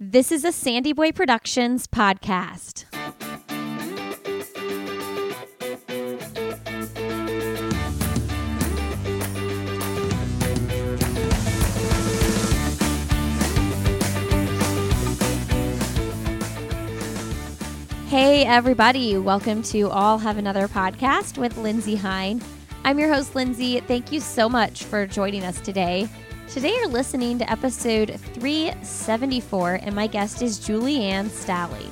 This is a Sandy Boy Productions podcast. Hey, everybody. Welcome to I'll Have Another podcast with Lindsey Hein. I'm your host, Lindsay. Thank you so much for joining us today. Today, you're listening to episode 374, and my guest is Julie-Anne Staehli.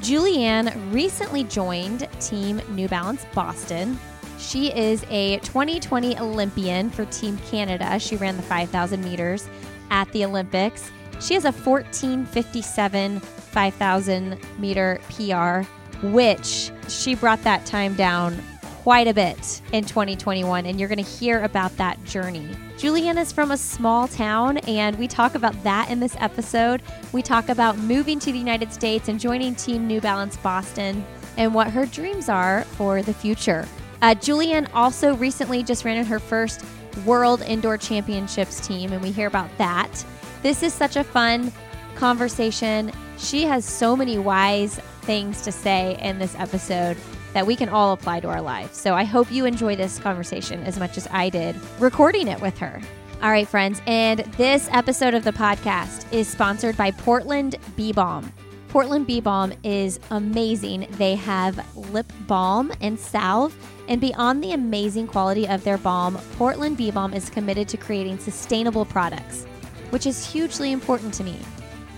Julie-Anne recently joined Team New Balance Boston. She is a 2020 Olympian for Team Canada. She ran the 5,000 meters at the Olympics. She has a 1457 5,000 meter PR, which she brought that time down quite a bit in 2021, and you're going to hear about that journey. Julie-Anne is from a small town, and we talk about that in this episode. We talk about moving to the United States and joining Team New Balance Boston and what her dreams are for the future. Uh, Julie-Anne also recently just ran in her first World Indoor Championships team, and we hear about that. This is such a fun conversation. She has so many wise things to say in this episode that we can all apply to our lives. So I hope you enjoy this conversation as much as I did recording it with her. All right, friends, and this episode of the podcast is sponsored by Portland Bee Balm. Portland Bee Balm is amazing. They have lip balm and salve, and beyond the amazing quality of their balm, Portland Bee Balm is committed to creating sustainable products, which is hugely important to me.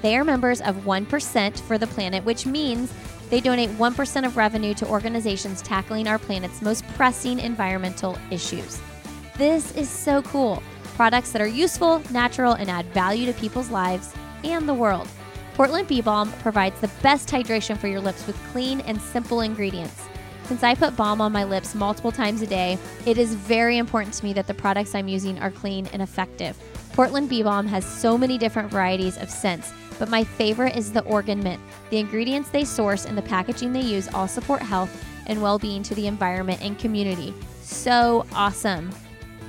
They are members of 1% for the planet, which means they donate 1% of revenue to organizations tackling our planet's most pressing environmental issues. This is so cool. Products that are useful, natural, and add value to people's lives and the world. Portland Bee Balm provides the best hydration for your lips with clean and simple ingredients. Since I put balm on my lips multiple times a day, it is very important to me that the products I'm using are clean and effective. Portland Bee Balm has so many different varieties of scents but my favorite is the organ mint. The ingredients they source and the packaging they use all support health and well being to the environment and community. So awesome.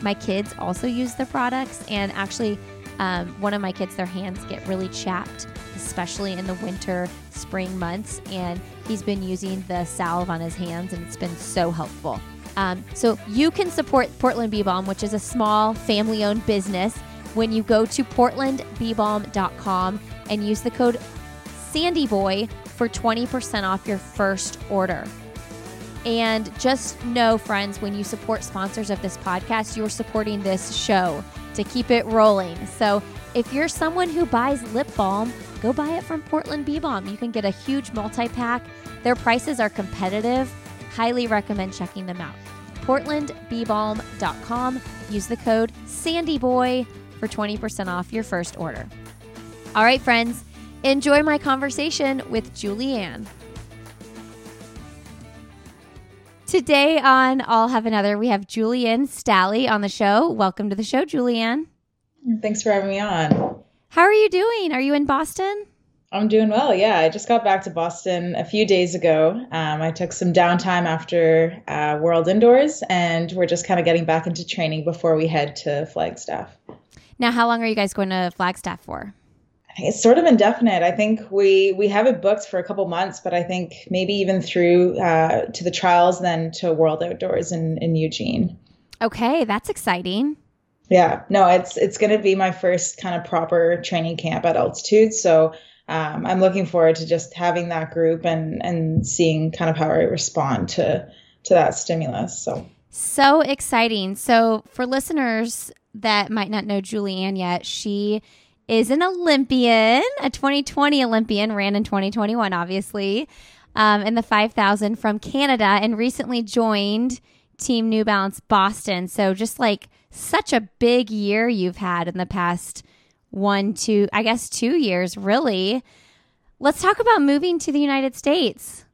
My kids also use the products, and actually, um, one of my kids, their hands get really chapped, especially in the winter, spring months, and he's been using the salve on his hands, and it's been so helpful. Um, so you can support Portland Bee Balm, which is a small family-owned business, when you go to portlandbeebalm.com and use the code SandyBoy for 20% off your first order. And just know, friends, when you support sponsors of this podcast, you're supporting this show to keep it rolling. So if you're someone who buys lip balm, go buy it from Portland Bee Balm. You can get a huge multi pack. Their prices are competitive. Highly recommend checking them out. PortlandBeebalm.com. Use the code SandyBoy for 20% off your first order. All right, friends, enjoy my conversation with Julie-Anne. Today on I'll Have Another, we have Julie-Anne Staehli on the show. Welcome to the show, Julie-Anne. Thanks for having me on. How are you doing? Are you in Boston? I'm doing well. Yeah, I just got back to Boston a few days ago. Um, I took some downtime after uh, World Indoors, and we're just kind of getting back into training before we head to Flagstaff. Now, how long are you guys going to Flagstaff for? It's sort of indefinite. I think we we have it booked for a couple months, but I think maybe even through uh, to the trials, then to World Outdoors in in Eugene. Okay, that's exciting. Yeah, no, it's it's going to be my first kind of proper training camp at altitude. So um, I'm looking forward to just having that group and and seeing kind of how I respond to to that stimulus. So so exciting. So for listeners that might not know Julianne yet, she is an Olympian, a 2020 Olympian, ran in 2021, obviously, um, in the 5,000 from Canada, and recently joined Team New Balance Boston. So just like such a big year you've had in the past one, two, I guess two years, really. Let's talk about moving to the United States.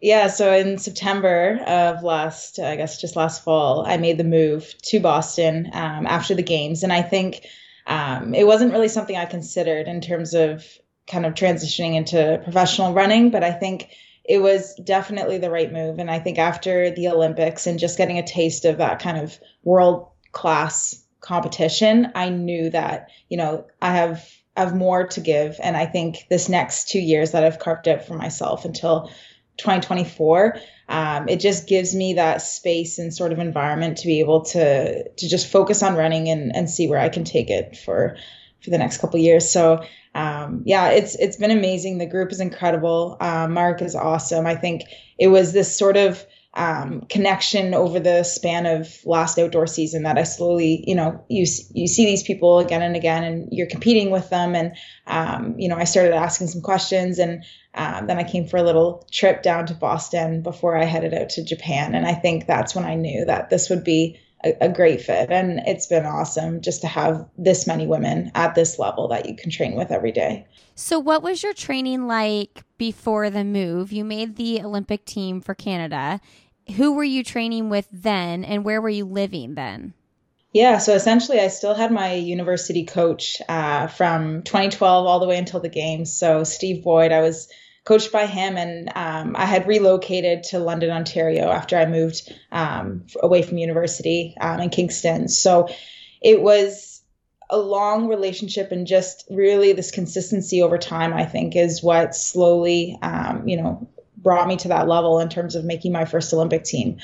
Yeah, so in September of last, I guess just last fall, I made the move to Boston um, after the games. And I think um, it wasn't really something I considered in terms of kind of transitioning into professional running, but I think it was definitely the right move. And I think after the Olympics and just getting a taste of that kind of world class competition, I knew that, you know, I have have more to give. And I think this next two years that I've carved out for myself until 2024, um, it just gives me that space and sort of environment to be able to to just focus on running and, and see where I can take it for for the next couple years. So um, yeah, it's it's been amazing. The group is incredible. Uh, Mark is awesome. I think it was this sort of um, connection over the span of last outdoor season that I slowly, you know, you you see these people again and again, and you're competing with them, and um, you know, I started asking some questions, and um, then I came for a little trip down to Boston before I headed out to Japan, and I think that's when I knew that this would be a, a great fit, and it's been awesome just to have this many women at this level that you can train with every day. So, what was your training like before the move? You made the Olympic team for Canada who were you training with then and where were you living then? Yeah, so essentially, I still had my university coach uh, from 2012 all the way until the games. So, Steve Boyd, I was coached by him, and um, I had relocated to London, Ontario after I moved um, away from university um, in Kingston. So, it was a long relationship, and just really this consistency over time, I think, is what slowly, um, you know, brought me to that level in terms of making my first Olympic team.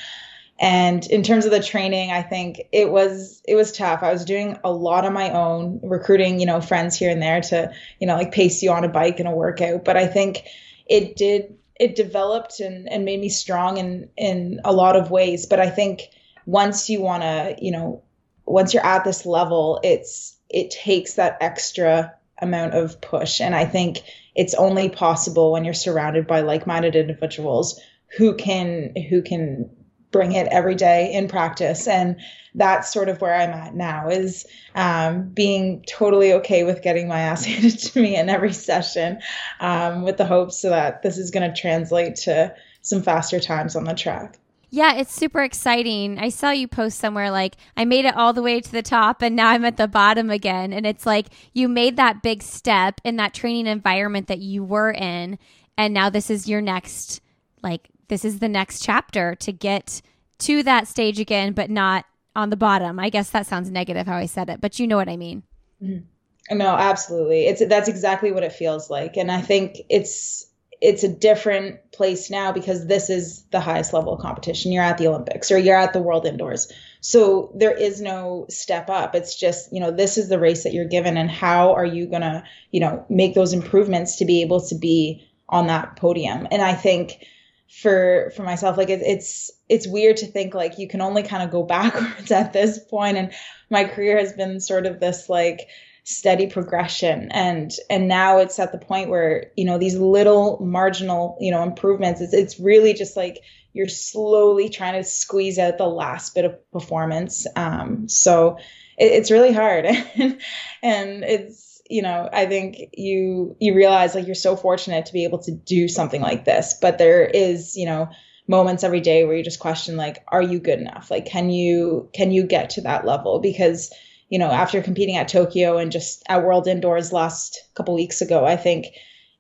And in terms of the training, I think it was it was tough. I was doing a lot on my own, recruiting, you know, friends here and there to, you know, like pace you on a bike and a workout. But I think it did it developed and, and made me strong in in a lot of ways. But I think once you wanna, you know, once you're at this level, it's it takes that extra amount of push. And I think it's only possible when you're surrounded by like-minded individuals who can who can bring it every day in practice. And that's sort of where i'm at now is um, being totally okay with getting my ass handed to me in every session um, with the hopes that this is going to translate to some faster times on the track yeah, it's super exciting. I saw you post somewhere like, I made it all the way to the top and now I'm at the bottom again. And it's like you made that big step in that training environment that you were in. And now this is your next, like, this is the next chapter to get to that stage again, but not on the bottom. I guess that sounds negative how I said it, but you know what I mean. Mm-hmm. No, absolutely. It's that's exactly what it feels like. And I think it's it's a different place now because this is the highest level of competition. You're at the Olympics or you're at the World Indoors. So there is no step up. It's just, you know, this is the race that you're given and how are you going to, you know, make those improvements to be able to be on that podium. And I think for for myself like it, it's it's weird to think like you can only kind of go backwards at this point and my career has been sort of this like steady progression. And and now it's at the point where you know these little marginal you know improvements it's, it's really just like you're slowly trying to squeeze out the last bit of performance. Um, so it, it's really hard. And, and it's you know i think you you realize like you're so fortunate to be able to do something like this but there is you know moments every day where you just question like are you good enough? Like can you can you get to that level? Because you know, after competing at Tokyo and just at World Indoors last couple weeks ago, I think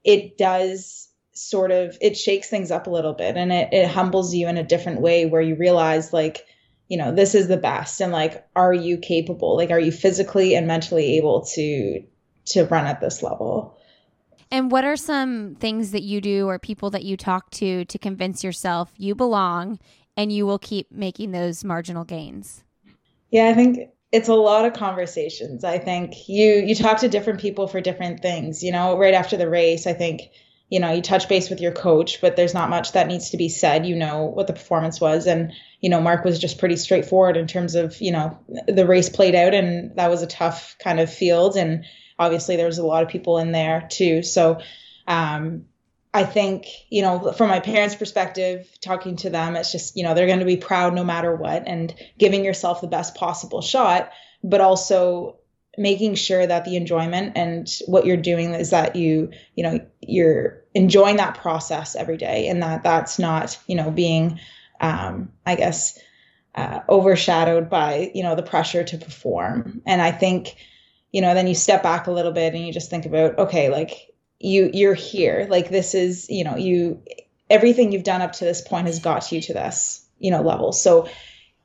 it does sort of it shakes things up a little bit and it, it humbles you in a different way where you realize like you know this is the best and like are you capable? Like are you physically and mentally able to to run at this level? And what are some things that you do or people that you talk to to convince yourself you belong and you will keep making those marginal gains? Yeah i think it's a lot of conversations. I think you you talk to different people for different things. You know, right after the race, I think you know you touch base with your coach, but there's not much that needs to be said. You know what the performance was, and you know Mark was just pretty straightforward in terms of you know the race played out, and that was a tough kind of field, and obviously there was a lot of people in there too. So um, I think, you know, from my parents' perspective, talking to them, it's just, you know, they're going to be proud no matter what and giving yourself the best possible shot, but also making sure that the enjoyment and what you're doing is that you, you know, you're enjoying that process every day and that that's not, you know, being, um, I guess, uh, overshadowed by, you know, the pressure to perform. And I think, you know, then you step back a little bit and you just think about, okay, like, you you're here. Like this is you know you everything you've done up to this point has got you to this you know level. So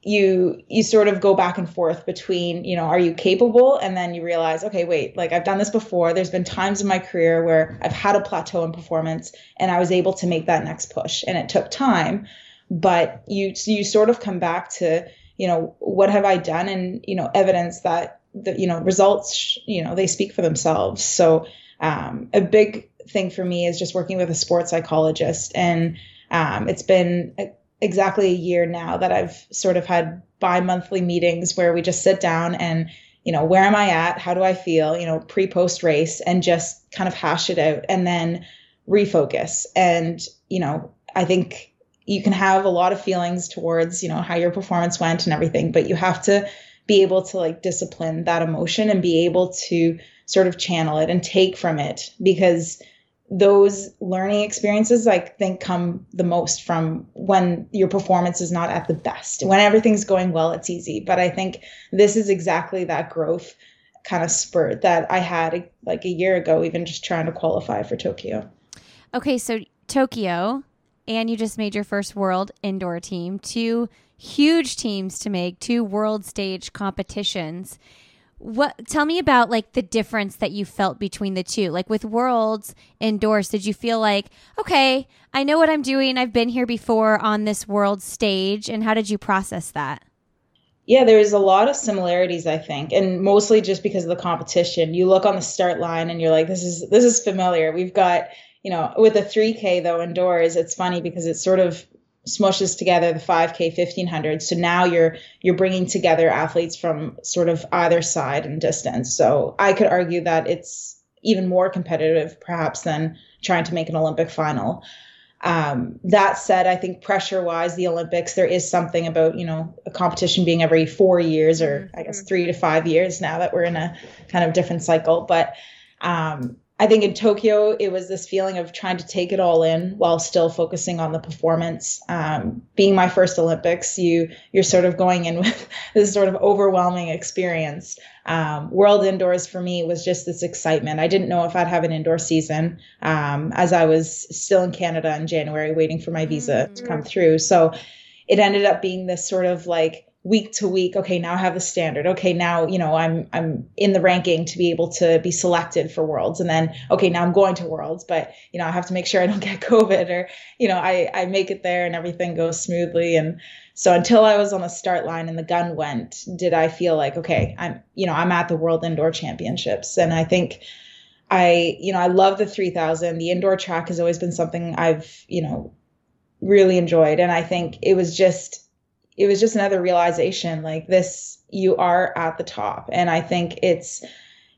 you you sort of go back and forth between you know are you capable? And then you realize okay wait like i've done this before. There's been times in my career where i've had a plateau in performance and i was able to make that next push and it took time. But you you sort of come back to you know what have i done? And you know evidence that the you know results you know they speak for themselves. So um, a big thing for me is just working with a sports psychologist. And um, it's been exactly a year now that I've sort of had bi-monthly meetings where we just sit down and you know where am I at? How do I feel? You know pre post race and just kind of hash it out and then refocus. And you know I think you can have a lot of feelings towards you know how your performance went and everything but you have to be able to like discipline that emotion and be able to sort of channel it and take from it because those learning experiences I think come the most from when your performance is not at the best. When everything's going well, it's easy. But I think this is exactly that growth kind of spurt that I had like a year ago, even just trying to qualify for Tokyo. Okay, so Tokyo, and you just made your first world indoor team, two huge teams to make, two world stage competitions what tell me about like the difference that you felt between the two. Like with worlds indoors did you feel like okay i know what i'm doing. I've been here before on this world stage. And how did you process that? Yeah there's a lot of similarities i think. And mostly just because of the competition. You look on the start line and you're like this is this is familiar. We've got you know with a 3k though indoors it's funny because it's sort of smushes together the 5k 1500 so now you're you're bringing together athletes from sort of either side and distance. So i could argue that it's even more competitive perhaps than trying to make an olympic final. Um, that said i think pressure wise the olympics there is something about you know a competition being every four years or i guess mm-hmm. three to five years now that we're in a kind of different cycle. But um, I think in Tokyo, it was this feeling of trying to take it all in while still focusing on the performance. Um, being my first Olympics, you you're sort of going in with this sort of overwhelming experience. Um, World Indoors for me was just this excitement. I didn't know if I'd have an indoor season um, as I was still in Canada in January, waiting for my visa mm-hmm. to come through. So it ended up being this sort of like week to week okay now i have the standard. Okay now you know i'm i'm in the ranking to be able to be selected for worlds. And then okay now i'm going to worlds but you know i have to make sure i don't get covid or you know i i make it there and everything goes smoothly. And so until i was on the start line and the gun went did i feel like okay i'm you know i'm at the world indoor championships. And i think i you know i love the 3000 the indoor track has always been something i've you know really enjoyed. And i think it was just it was just another realization like this you are at the top. And i think it's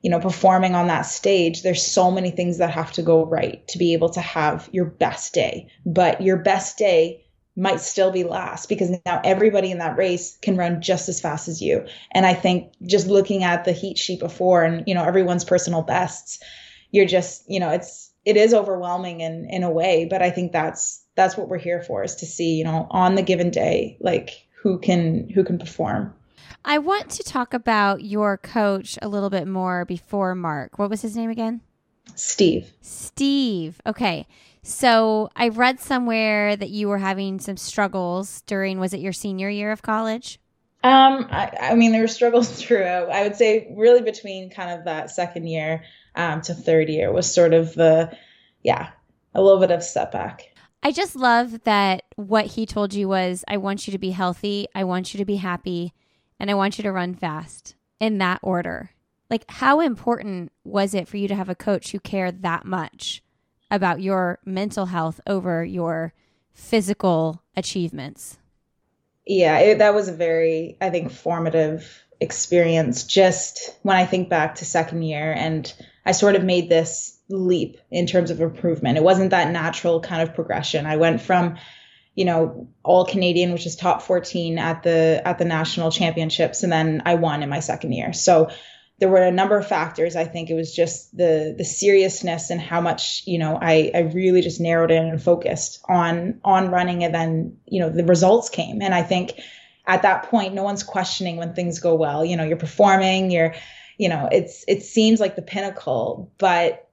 you know performing on that stage there's so many things that have to go right to be able to have your best day. But your best day might still be last because now everybody in that race can run just as fast as you. And i think just looking at the heat sheet before and you know everyone's personal bests you're just you know it's it is overwhelming in in a way. But i think that's that's what we're here for is to see you know on the given day like who can who can perform. I want to talk about your coach a little bit more before Mark. What was his name again? Steve. Steve. Okay. So I read somewhere that you were having some struggles during was it your senior year of college? Um, I, I mean there were struggles throughout. I would say really between kind of that second year um, to third year was sort of the yeah a little bit of setback. I just love that what he told you was I want you to be healthy, I want you to be happy, and I want you to run fast in that order. Like, how important was it for you to have a coach who cared that much about your mental health over your physical achievements? Yeah, it, that was a very, I think, formative experience just when I think back to second year. And I sort of made this leap in terms of improvement. It wasn't that natural kind of progression. I went from, you know, all Canadian, which is top 14 at the at the national championships, and then I won in my second year. So there were a number of factors. I think it was just the the seriousness and how much, you know, I, I really just narrowed in and focused on on running and then, you know, the results came. And I think at that point, no one's questioning when things go well. You know, you're performing, you're, you know, it's it seems like the pinnacle, but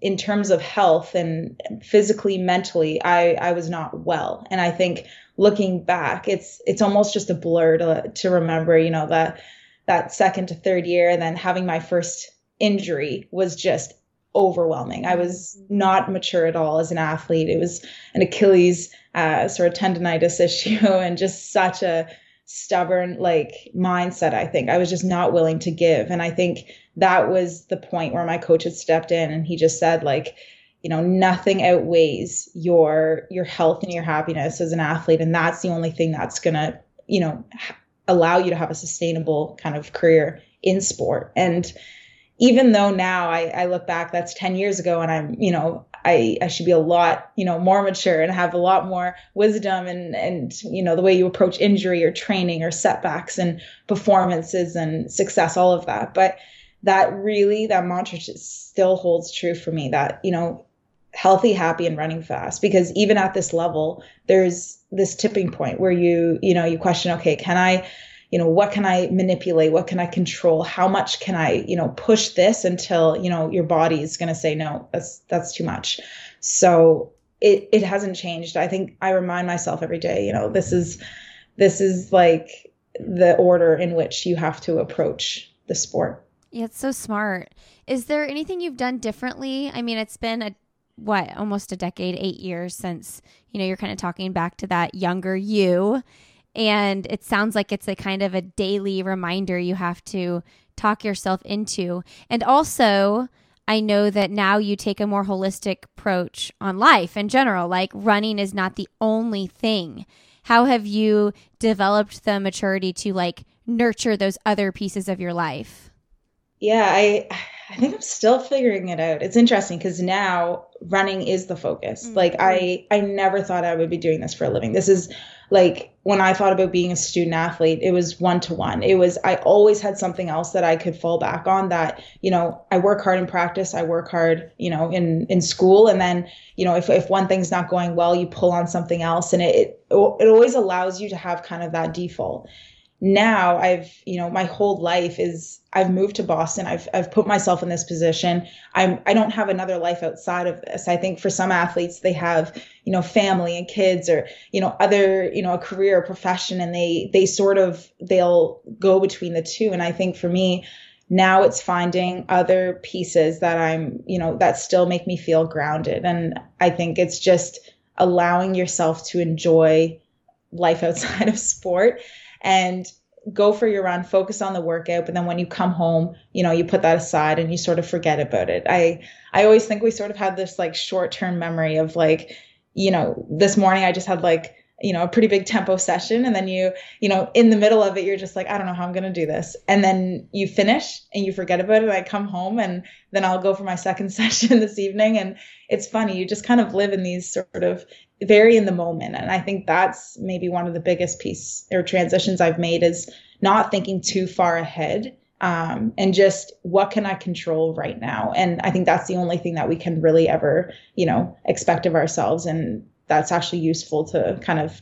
in terms of health and physically mentally i i was not well. And i think looking back it's it's almost just a blur to to remember you know that that second to third year and then having my first injury was just overwhelming. I was not mature at all as an athlete. It was an achilles uh, sort of tendonitis issue and just such a stubborn like mindset i think. I was just not willing to give. And i think that was the point where my coach had stepped in and he just said like you know nothing outweighs your your health and your happiness as an athlete. And that's the only thing that's going to you know allow you to have a sustainable kind of career in sport. And even though now I, I look back that's 10 years ago and i'm you know I, I should be a lot, you know, more mature and have a lot more wisdom and, and, you know, the way you approach injury or training or setbacks and performances and success, all of that. But that really, that mantra still holds true for me that, you know, healthy, happy, and running fast. Because even at this level, there's this tipping point where you, you know, you question, okay, can I, you know what can i manipulate? What can i control? How much can i you know push this until you know your body is going to say no that's that's too much. So it it hasn't changed. I think i remind myself every day you know this is this is like the order in which you have to approach the sport. Yeah it's so smart. Is there anything you've done differently? I mean it's been a what almost a decade eight years since you know you're kind of talking back to that younger you and it sounds like it's a kind of a daily reminder you have to talk yourself into. And also, I know that now you take a more holistic approach on life in general. Like running is not the only thing. How have you developed the maturity to like nurture those other pieces of your life? Yeah, I I think I'm still figuring it out. It's interesting because now running is the focus. Mm-hmm. Like I I never thought I would be doing this for a living. This is like when I thought about being a student athlete, it was one to one. It was, I always had something else that I could fall back on that, you know, I work hard in practice, I work hard, you know, in, in school. And then, you know, if, if one thing's not going well, you pull on something else and it, it, it always allows you to have kind of that default now I've, you know, my whole life is I've moved to Boston. I've I've put myself in this position. I'm I don't have another life outside of this. I think for some athletes they have, you know, family and kids or, you know, other, you know, a career or profession and they they sort of they'll go between the two. And I think for me, now it's finding other pieces that I'm, you know, that still make me feel grounded. And I think it's just allowing yourself to enjoy life outside of sport and go for your run, focus on the workout, but then when you come home, you know, you put that aside and you sort of forget about it. I I always think we sort of had this like short-term memory of like, you know, this morning I just had like you know a pretty big tempo session. And then you you know in the middle of it you're just like i don't know how i'm going to do this. And then you finish and you forget about it. I come home and then i'll go for my second session this evening. And it's funny you just kind of live in these sort of very in the moment. And I think that's maybe one of the biggest piece or transitions I've made is not thinking too far ahead um, and just what can I control right now. And I think that's the only thing that we can really ever, you know, expect of ourselves. And that's actually useful to kind of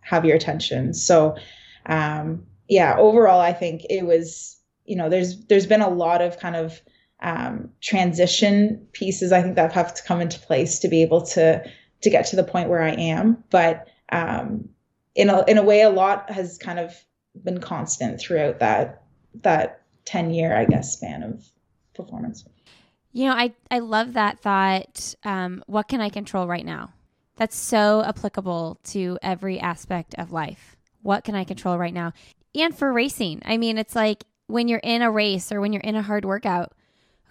have your attention. So, um, yeah, overall, I think it was, you know, there's there's been a lot of kind of um, transition pieces I think that have to come into place to be able to to get to the point where I am. But um, in a in a way, a lot has kind of been constant throughout that that ten year, I guess, span of performance. You know, I I love that thought. Um, what can I control right now? That's so applicable to every aspect of life. What can I control right now? And for racing, I mean, it's like when you're in a race or when you're in a hard workout.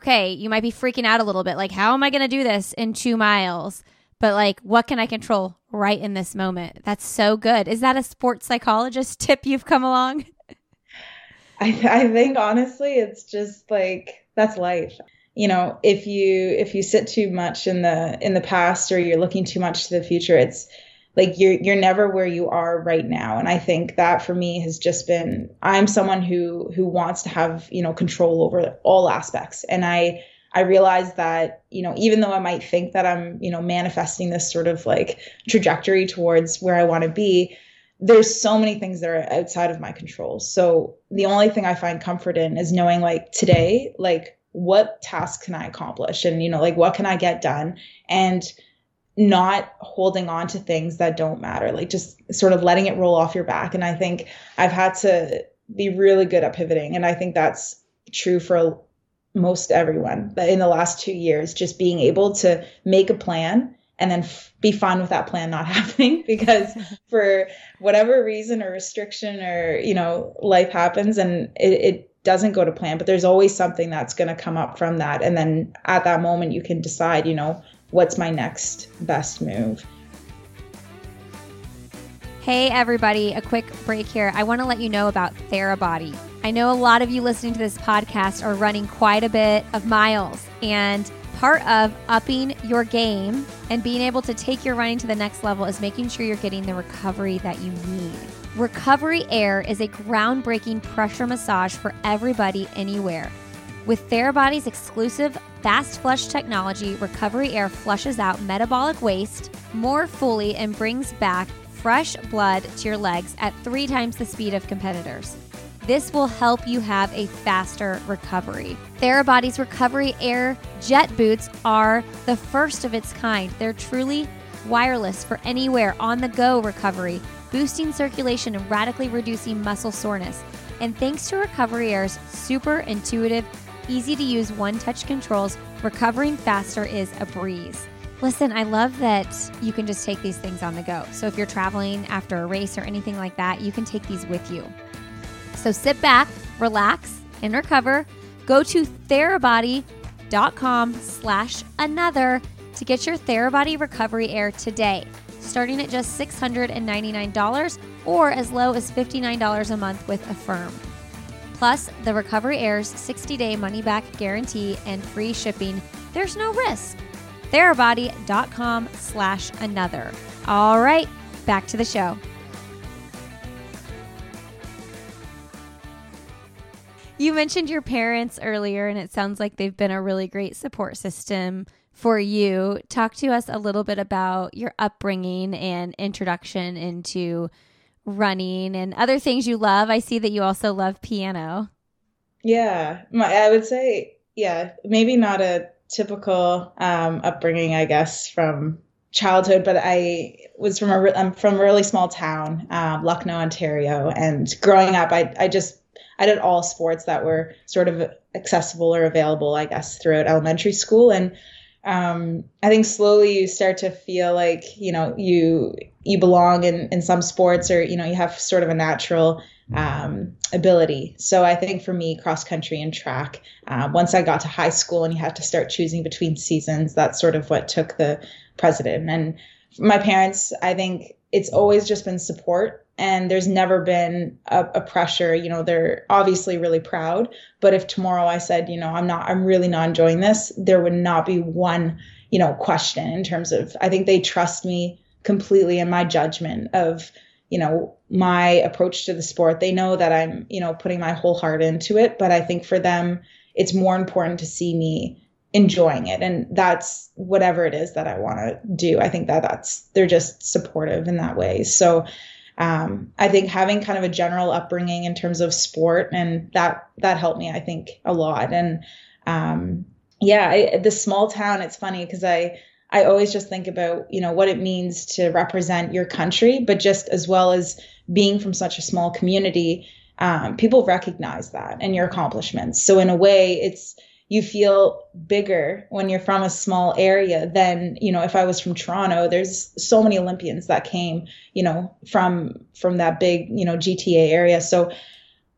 Okay, you might be freaking out a little bit, like, how am I going to do this in two miles? But like what can I control right in this moment? That's so good. Is that a sports psychologist tip you've come along? I, I think honestly, it's just like that's life. You know, if you if you sit too much in the in the past or you're looking too much to the future, it's like you're you're never where you are right now and i think that for me has just been i'm someone who who wants to have you know control over all aspects and i I realized that, you know, even though I might think that I'm, you know, manifesting this sort of like trajectory towards where I want to be, there's so many things that are outside of my control. So the only thing I find comfort in is knowing like today, like what tasks can I accomplish and you know like what can I get done and not holding on to things that don't matter like just sort of letting it roll off your back and I think I've had to be really good at pivoting and I think that's true for most everyone but in the last 2 years just being able to make a plan and then f- be fine with that plan not happening because for whatever reason or restriction or you know life happens and it, it doesn't go to plan, but there's always something that's going to come up from that. And then at that moment, you can decide, you know, what's my next best move. Hey, everybody, a quick break here. I want to let you know about Therabody. I know a lot of you listening to this podcast are running quite a bit of miles, and part of upping your game and being able to take your running to the next level is making sure you're getting the recovery that you need. Recovery Air is a groundbreaking pressure massage for everybody anywhere. With Therabody's exclusive fast flush technology, Recovery Air flushes out metabolic waste more fully and brings back fresh blood to your legs at three times the speed of competitors. This will help you have a faster recovery. Therabody's Recovery Air Jet Boots are the first of its kind. They're truly wireless for anywhere on the go recovery boosting circulation and radically reducing muscle soreness. And thanks to Recovery Air's super intuitive, easy to use one touch controls, recovering faster is a breeze. Listen, I love that you can just take these things on the go. So if you're traveling after a race or anything like that, you can take these with you. So sit back, relax, and recover. Go to therabody.com slash another to get your Therabody Recovery Air today starting at just $699 or as low as $59 a month with Affirm. Plus, the Recovery Air's 60 day money back guarantee and free shipping. There's no risk. Therabody.com slash another. All right, back to the show. You mentioned your parents earlier, and it sounds like they've been a really great support system for you. Talk to us a little bit about your upbringing and introduction into running and other things you love. I see that you also love piano. Yeah, my, I would say, yeah, maybe not a typical um, upbringing, I guess, from childhood, but I was from a I'm from a really small town, um, Lucknow, Ontario, and growing up, I I just I did all sports that were sort of accessible or available, I guess, throughout elementary school, and um, I think slowly you start to feel like you know you you belong in in some sports or you know you have sort of a natural um, ability. So I think for me, cross country and track. Uh, once I got to high school and you had to start choosing between seasons, that's sort of what took the president. And my parents, I think it's always just been support and there's never been a, a, pressure you know they're obviously really proud but if tomorrow i said you know i'm not i'm really not enjoying this there would not be one you know question in terms of i think they trust me completely in my judgment of you know my approach to the sport they know that i'm you know putting my whole heart into it. But i think for them it's more important to see me enjoying it. And that's whatever it is that i want to do. I think that that's they're just supportive in that way. So um, I think having kind of a general upbringing in terms of sport and that that helped me I think a lot. And um, yeah I, the small town it's funny because I I always just think about you know what it means to represent your country but just as well as being from such a small community um, people recognize that and your accomplishments. So in a way it's you feel bigger when you're from a small area than you know if i was from toronto there's so many olympians that came you know from from that big you know gta area. So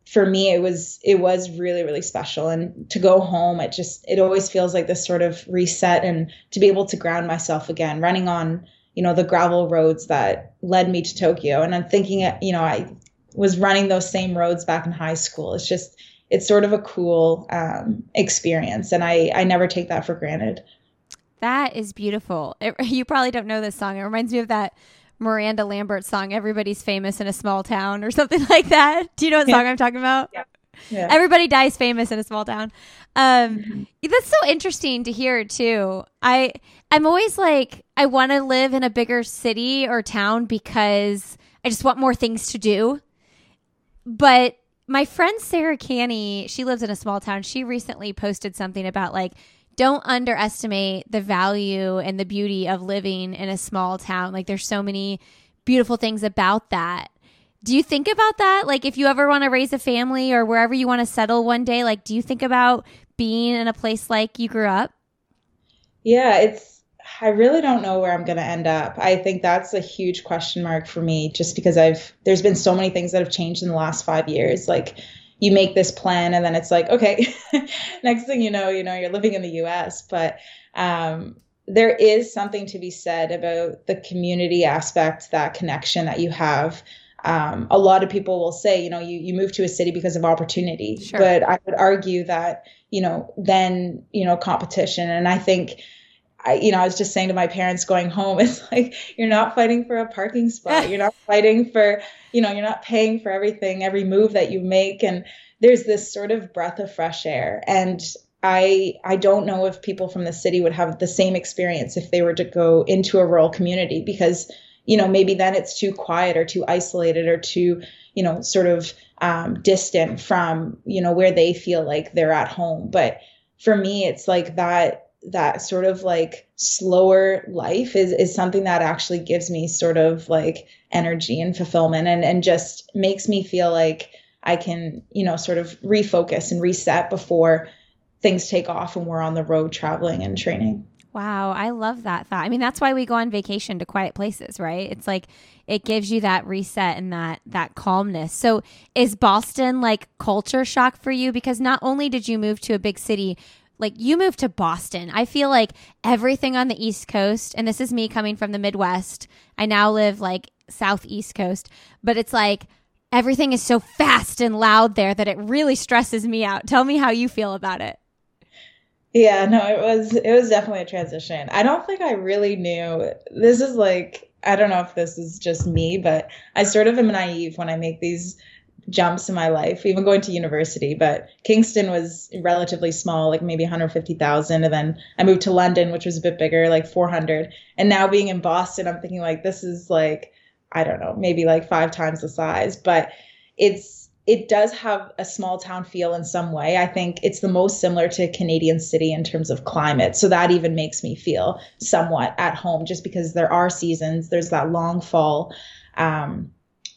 for me it was it was really really special and to go home it just it always feels like this sort of reset and to be able to ground myself again running on you know the gravel roads that led me to tokyo and i'm thinking you know i was running those same roads back in high school it's just it's sort of a cool um, experience, and I I never take that for granted. That is beautiful. It, you probably don't know this song. It reminds me of that Miranda Lambert song, "Everybody's Famous in a Small Town" or something like that. Do you know what song I'm talking about? Yeah. Yeah. Everybody dies famous in a small town. Um, mm-hmm. That's so interesting to hear too. I I'm always like I want to live in a bigger city or town because I just want more things to do. But my friend Sarah Canney, she lives in a small town. She recently posted something about like don't underestimate the value and the beauty of living in a small town. Like there's so many beautiful things about that. Do you think about that? Like if you ever want to raise a family or wherever you want to settle one day, like do you think about being in a place like you grew up? Yeah, it's I really don't know where I'm going to end up. I think that's a huge question mark for me just because I've there's been so many things that have changed in the last 5 years like you make this plan and then it's like okay next thing you know you know you're living in the US but um, there is something to be said about the community aspect that connection that you have. Um, a lot of people will say you know you, you move to a city because of opportunity. Sure. but i would argue that you know then you know competition. And i think I, you know, I was just saying to my parents going home, it's like you're not fighting for a parking spot. You're not fighting for, you know, you're not paying for everything, every move that you make. And there's this sort of breath of fresh air. And I I don't know if people from the city would have the same experience if they were to go into a rural community because, you know, maybe then it's too quiet or too isolated or too, you know, sort of um, distant from, you know, where they feel like they're at home. But for me, it's like that that sort of like slower life is is something that actually gives me sort of like energy and fulfillment and and just makes me feel like I can, you know, sort of refocus and reset before things take off and we're on the road traveling and training. Wow, I love that thought. I mean, that's why we go on vacation to quiet places, right? It's like it gives you that reset and that that calmness. So, is Boston like culture shock for you because not only did you move to a big city, like you moved to Boston. I feel like everything on the East Coast, and this is me coming from the Midwest. I now live like Southeast Coast, but it's like everything is so fast and loud there that it really stresses me out. Tell me how you feel about it. Yeah, no, it was it was definitely a transition. I don't think I really knew. This is like I don't know if this is just me, but I sort of am naive when I make these jumps in my life, even going to university. But Kingston was relatively small, like maybe 150,000. And then I moved to London, which was a bit bigger, like 400. And now being in Boston, I'm thinking like this is like, I don't know, maybe like five times the size. But it's, it does have a small town feel in some way. I think it's the most similar to a Canadian city in terms of climate. So that even makes me feel somewhat at home just because there are seasons, there's that long fall. Um,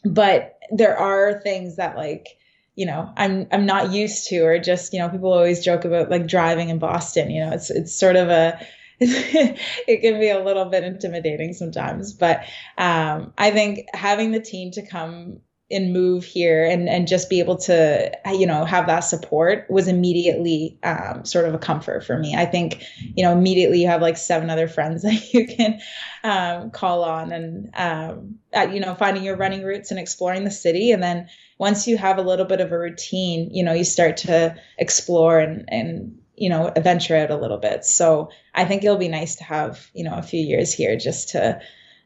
but there are things that like you know i'm i'm not used to or just you know people always joke about like driving in boston you know it's it's sort of a it can be a little bit intimidating sometimes. But um, i think having the team to come and move here and and just be able to you know have that support was immediately um, sort of a comfort for me. I think you know immediately you have like seven other friends that you can um, call on and um, at, you know finding your running routes and exploring the city. And then once you have a little bit of a routine you know you start to explore and and you know venture out a little bit. So i think it'll be nice to have you know a few years here just to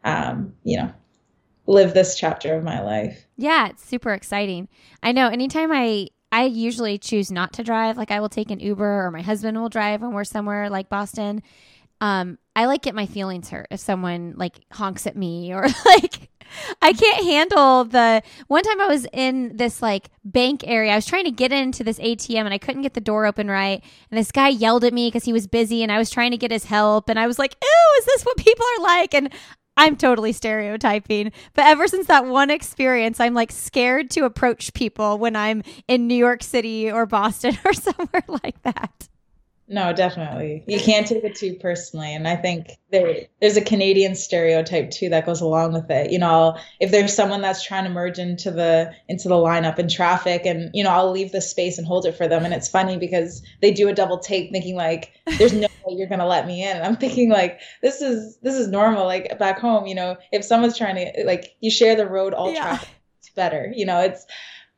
um, you know live this chapter of my life. Yeah, it's super exciting. I know anytime I I usually choose not to drive, like I will take an Uber or my husband will drive when we're somewhere like Boston. Um, I like get my feelings hurt if someone like honks at me or like I can't handle the one time I was in this like bank area. I was trying to get into this ATM and I couldn't get the door open right. And this guy yelled at me because he was busy and I was trying to get his help. And I was like, Ew, is this what people are like? And I'm totally stereotyping, but ever since that one experience, I'm like scared to approach people when I'm in New York City or Boston or somewhere like that. No, definitely. You can't take it too personally. And I think there there's a Canadian stereotype too that goes along with it. You know, if there's someone that's trying to merge into the into the lineup in traffic and you know, I'll leave the space and hold it for them. And it's funny because they do a double take thinking like there's no way you're gonna let me in. And I'm thinking like this is this is normal. Like back home, you know, if someone's trying to like you share the road all yeah. traffic, it's better. You know, it's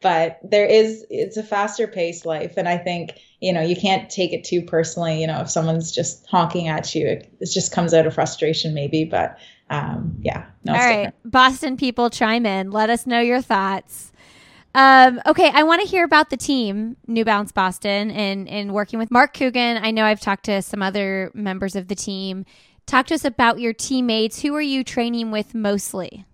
but there is it's a faster paced life and i think you know you can't take it too personally you know if someone's just honking at you it, it just comes out of frustration maybe but um yeah no, all right different. boston people chime in let us know your thoughts um, okay, I want to hear about the team, New Balance Boston, and and working with Mark Coogan. I know I've talked to some other members of the team. Talk to us about your teammates. Who are you training with mostly?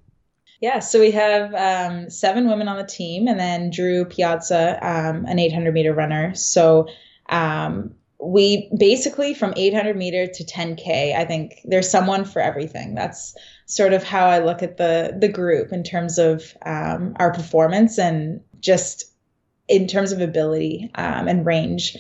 Yeah, so we have um, seven women on the team, and then Drew Piazza, um, an 800 meter runner. So um, we basically from 800 meter to 10k. I think there's someone for everything. That's sort of how I look at the the group in terms of um, our performance and just in terms of ability um, and range.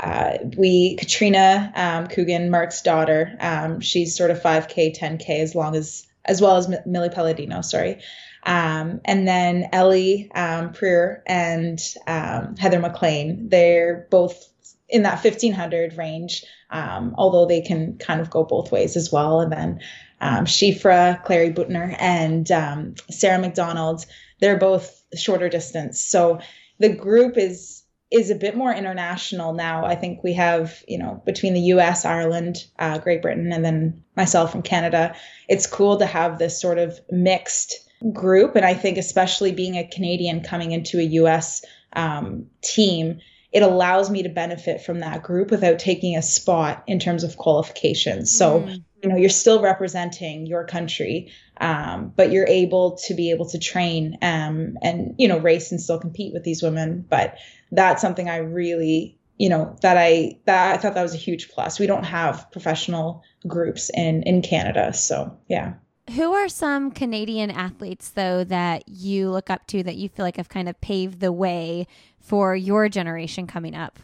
Uh, we Katrina um, Coogan, Mark's daughter. She's sort of 5k, 10k as long as as well as Millie Paladino, sorry. Um, and then Ellie um, Purrier and um, Heather MacLean, they're both in that 1500 range, um, although they can kind of go both ways as well. And then um, Shifra, Clary Butner, and um, Sarah McDonald, they're both shorter distance. So the group is is a bit more international now. I think we have, you know, between the US, Ireland, uh, Great Britain, and then myself from Canada, it's cool to have this sort of mixed group. And I think, especially being a Canadian coming into a US um, team, it allows me to benefit from that group without taking a spot in terms of qualifications. So, mm. you know, you're still representing your country, um, but you're able to be able to train um, and, you know, race and still compete with these women. But that's something I really, you know, that I that I thought that was a huge plus. We don't have professional groups in in Canada, so yeah. Who are some Canadian athletes though that you look up to that you feel like have kind of paved the way for your generation coming up?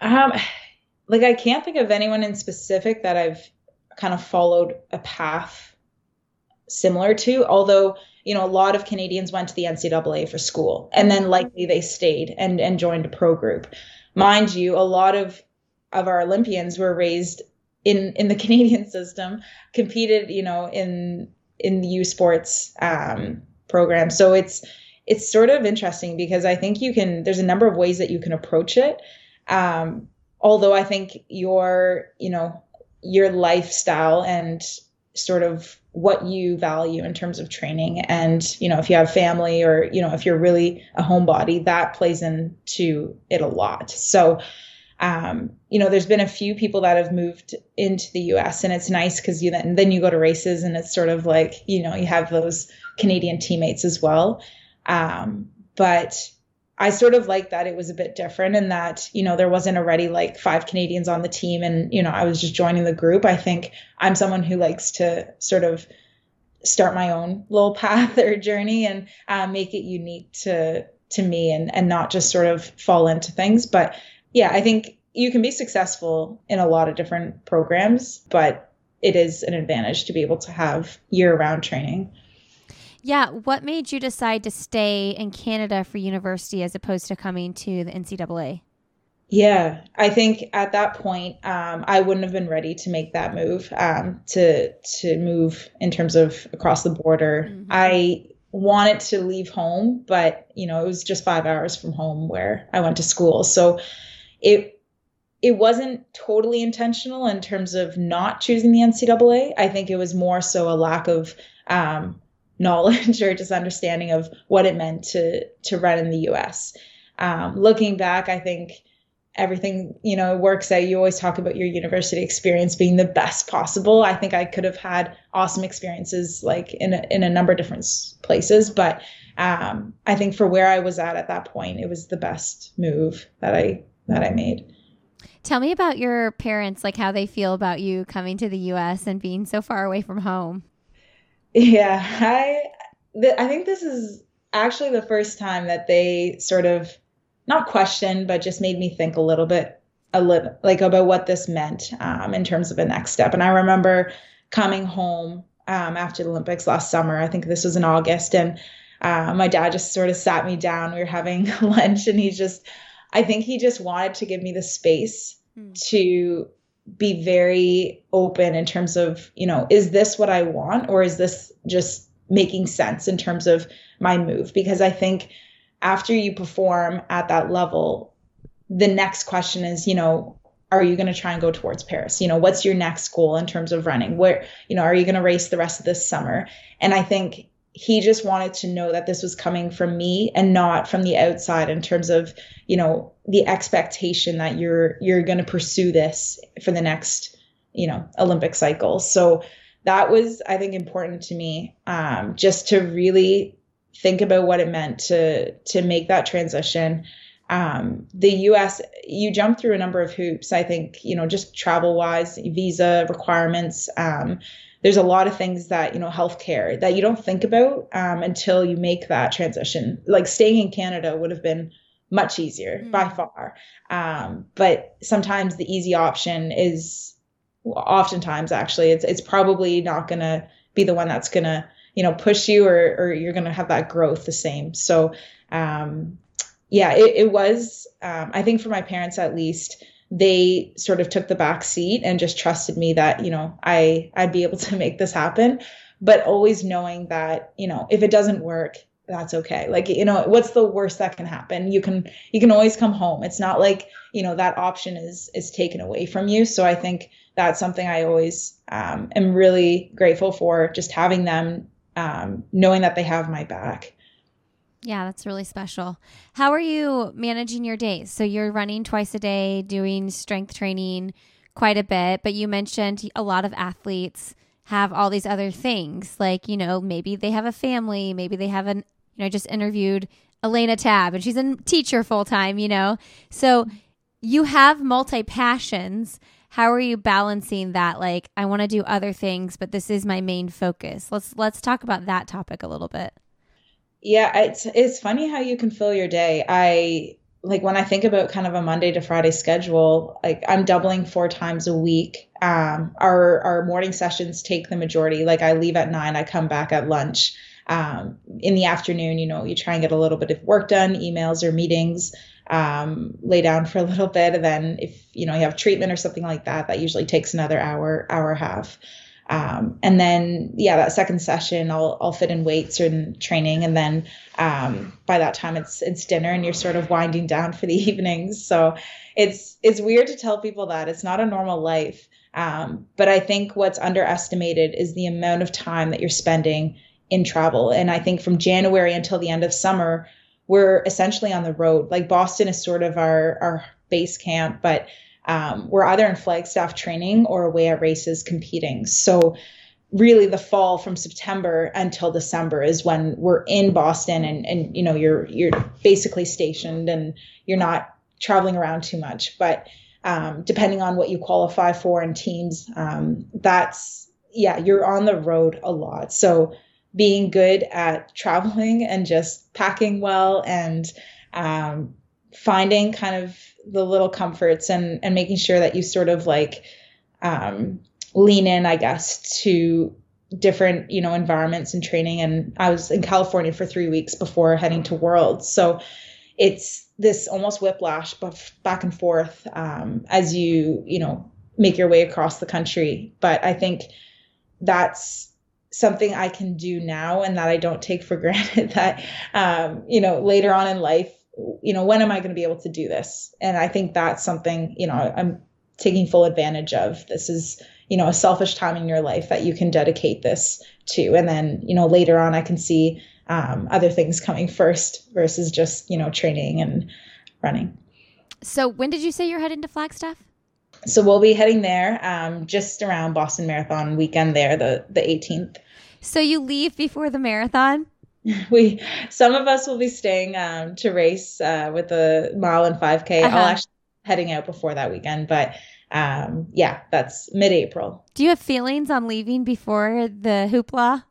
Um like I can't think of anyone in specific that I've kind of followed a path similar to, although you know, a lot of Canadians went to the NCAA for school and then likely they stayed and, and joined a pro group. Mind you, a lot of, of our Olympians were raised in, in the Canadian system, competed, you know, in, in the U sports, um, program. So it's, it's sort of interesting because I think you can, there's a number of ways that you can approach it. Um, although I think your, you know, your lifestyle and sort of what you value in terms of training. And you know if you have family or you know if you're really a homebody that plays into it a lot. So um, you know there's been a few people that have moved into the us and it's nice because you then then you go to races and it's sort of like you know you have those canadian teammates as well. Um, but I sort of like that it was a bit different and that, you know, there wasn't already like five Canadians on the team and, you know, I was just joining the group. I think I'm someone who likes to sort of start my own little path or journey and uh, make it unique to to me and and not just sort of fall into things. But yeah, I think you can be successful in a lot of different programs, but it is an advantage to be able to have year round training. Yeah. What made you decide to stay in Canada for university as opposed to coming to the NCAA? Yeah, I think at that point, um, I wouldn't have been ready to make that move um, to to move in terms of across the border. Mm-hmm. I wanted to leave home, but you know, it was just five hours from home where I went to school, so it it wasn't totally intentional in terms of not choosing the NCAA. I think it was more so a lack of um, knowledge or just understanding of what it meant to to run in the US. Um, looking back, I think everything you know works out. You always talk about your university experience being the best possible. I think I could have had awesome experiences like in a, in a number of different places, but um, I think for where I was at at that point, it was the best move that I that I made. Tell me about your parents, like how they feel about you coming to the U.S. and being so far away from home. Yeah, I th- I think this is actually the first time that they sort of not questioned, but just made me think a little bit a little like about what this meant um, in terms of a next step. And I remember coming home um, after the Olympics last summer. I think this was in August, and uh, my dad just sort of sat me down. We were having lunch, and he just, I think he just wanted to give me the space mm. to be very open in terms of, you know, is this what I want or is this just making sense in terms of my move? Because I think after you perform at that level, the next question is, you know, are you going to try and go towards Paris? You know, what's your next goal in terms of running? Where, you know, are you going to race the rest of this summer? And I think he just wanted to know that this was coming from me and not from the outside in terms of you know the expectation that you're you're going to pursue this for the next you know olympic cycle so that was, I think, important to me, um, just to really think about what it meant to to make that transition. Um, the U.S. you jump through a number of hoops. I think you know just travel wise, visa requirements. Um, there's a lot of things that you know healthcare that you don't think about um, until you make that transition. Like staying in Canada would have been much easier mm. by far, um, but sometimes the easy option is oftentimes actually it's it's probably not going to be the one that's going to you know push you or or you're going to have that growth the same so um yeah it, it was um, i think for my parents at least they sort of took the back seat and just trusted me that you know i i'd be able to make this happen. But always knowing that you know if it doesn't work that's okay. Like you know what's the worst that can happen? You can you can always come home. It's not like you know that option is is taken away from you. So i think that's something I always um, am really grateful for, just having them, um, knowing that they have my back. Yeah, that's really special. How are you managing your days? So you're running twice a day, doing strength training quite a bit, but you mentioned a lot of athletes have all these other things. Like, you know, maybe they have a family, maybe they have an, you know, I just interviewed Elena Tab and she's a teacher full time, you know? So you have multi passions how are you balancing that like i want to do other things but this is my main focus let's let's talk about that topic a little bit yeah it's it's funny how you can fill your day i like when i think about kind of a monday to friday schedule like i'm doubling four times a week um our our morning sessions take the majority like i leave at nine i come back at lunch um, in the afternoon, you know, you try and get a little bit of work done, emails or meetings um, lay down for a little bit. And then if, you know, you have treatment or something like that, that usually takes another hour, hour and a half. Um, and then, yeah, that second session, I'll, I'll fit in weights and training. And then, um, by that time it's, it's dinner and you're sort of winding down for the evenings. So it's, it's weird to tell people that it's not a normal life. Um, but I think what's underestimated is the amount of time that you're spending in travel. And I think from January until the end of summer, we're essentially on the road. Like Boston is sort of our our base camp, but um, we're either in Flagstaff training or away at races competing. So really the fall from September until December is when we're in Boston and and you know you're you're basically stationed and you're not traveling around too much. But um, depending on what you qualify for in teams, um, that's yeah, you're on the road a lot. So being good at traveling and just packing well and um, finding kind of the little comforts and and making sure that you sort of like um, lean in, I guess, to different you know environments and training. And I was in California for three weeks before heading to Worlds, so it's this almost whiplash back and forth um, as you you know make your way across the country. But I think that's something I can do now and that I don't take for granted that, um, you know, later on in life, you know, when am I going to be able to do this? And I think that's something, you know, I'm taking full advantage of. This is, you know, a selfish time in your life that you can dedicate this to. And then, you know, later on, I can see um, other things coming first versus just, you know, training and running. So when did you say you're heading to Flagstaff? So we'll be heading there um, just around Boston Marathon weekend there, the, the 18th. So you leave before the marathon? We some of us will be staying um, to race uh, with the mile and 5K. Uh-huh. I'll actually heading out before that weekend, but um, yeah, that's mid-April. Do you have feelings on leaving before the hoopla?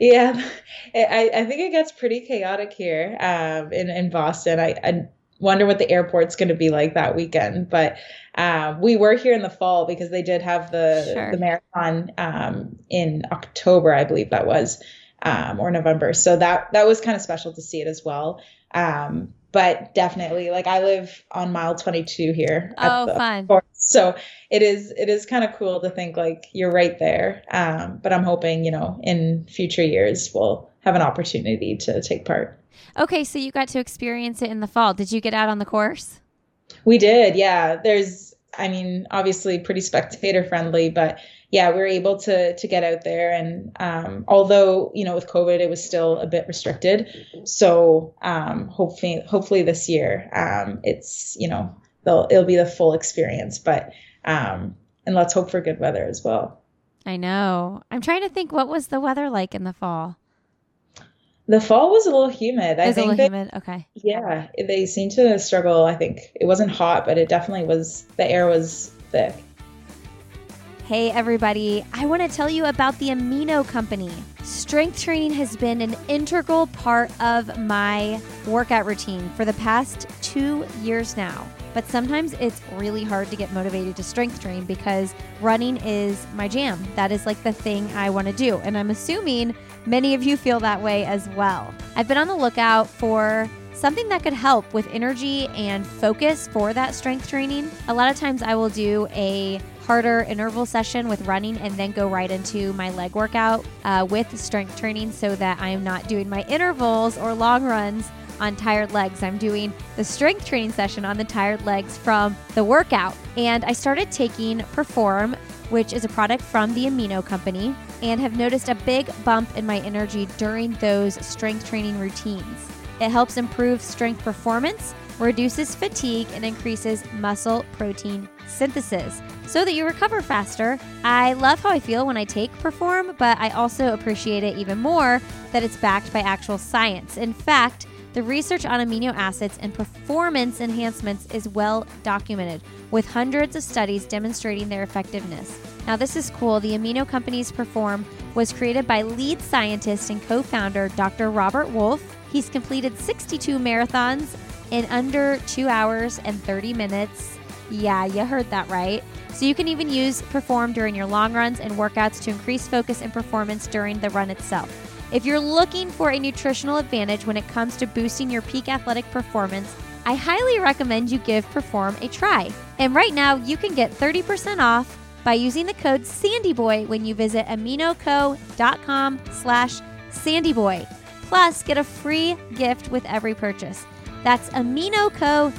Yeah, I, I think it gets pretty chaotic here um, in in Boston. I, I wonder what the airport's going to be like that weekend. But um, we were here in the fall because they did have the sure. the marathon um, in October, I believe that was, um, or November. So that that was kind of special to see it as well. Um, but definitely, like I live on mile 22 here. Oh, fun! So it is it is kind of cool to think like you're right there. Um, but I'm hoping you know in future years we'll have an opportunity to take part. Okay, so you got to experience it in the fall. Did you get out on the course? We did, yeah. There's, I mean, obviously pretty spectator friendly, but yeah, we were able to to get out there. And um, although you know with COVID, it was still a bit restricted. So um, hopefully, hopefully this year, um, it's you know it'll be the full experience. But um, and let's hope for good weather as well. I know. I'm trying to think what was the weather like in the fall? The fall was a little humid. I think a little humid. Okay. Yeah, they seemed to struggle. I think it wasn't hot, but it definitely was. The air was thick. Hey, everybody. I want to tell you about the Amino Company. Strength training has been an integral part of my workout routine for the past two years now. But sometimes it's really hard to get motivated to strength train because running is my jam. That is like the thing I want to do. And I'm assuming many of you feel that way as well. I've been on the lookout for something that could help with energy and focus for that strength training. A lot of times I will do a harder interval session with running and then go right into my leg workout uh, with strength training so that I am not doing my intervals or long runs on tired legs. I'm doing the strength training session on the tired legs from the workout. And I started taking Perform, which is a product from the Amino Company, and have noticed a big bump in my energy during those strength training routines. It helps improve strength performance, reduces fatigue, and increases muscle protein synthesis so that you recover faster. I love how I feel when I take Perform, but I also appreciate it even more that it's backed by actual science. In fact, the research on amino acids and performance enhancements is well documented, with hundreds of studies demonstrating their effectiveness. Now, this is cool. The Amino Company's Perform was created by lead scientist and co founder Dr. Robert Wolfe. He's completed 62 marathons in under two hours and 30 minutes. Yeah, you heard that right. So you can even use Perform during your long runs and workouts to increase focus and performance during the run itself. If you're looking for a nutritional advantage when it comes to boosting your peak athletic performance, I highly recommend you give Perform a try. And right now, you can get 30% off by using the code SANDYBOY when you visit aminoco.com slash sandyboy. Plus, get a free gift with every purchase. That's aminoco.com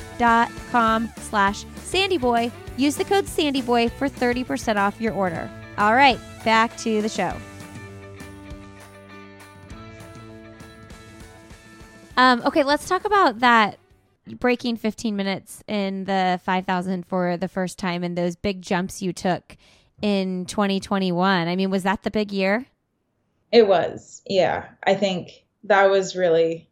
slash sandyboy Use the code SANDYBOY for 30% off your order. All right, back to the show. Um, okay, let's talk about that breaking 15 minutes in the 5000 for the first time and those big jumps you took in 2021. I mean, was that the big year? It was. Yeah. I think that was really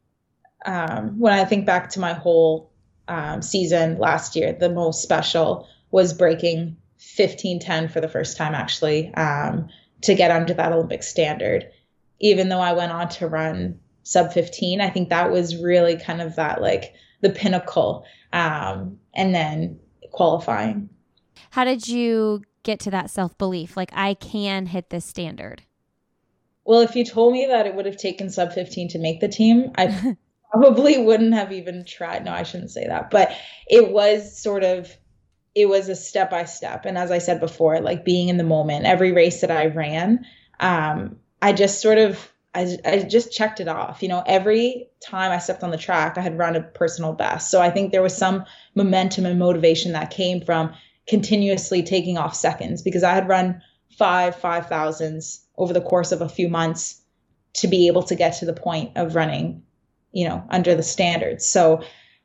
um, when I think back to my whole um, season last year, the most special was breaking 1510 for the first time actually um, to get under that Olympic standard. Even though I went on to run sub 15, I think that was really kind of that like the pinnacle. Um, and then qualifying. How did you get to that self belief? Like, I can hit this standard? Well, if you told me that it would have taken sub 15 to make the team, I probably wouldn't have even tried. No, I shouldn't say that. But it was sort of it was a step by step. And as I said before, like being in the moment, every race that I ran, um, I just sort of, I, I just checked it off. You know, every time I stepped on the track, I had run a personal best. So I think there was some momentum and motivation that came from continuously taking off seconds because I had run five, five thousands over the course of a few months to be able to get to the point of running, you know, under the standards. So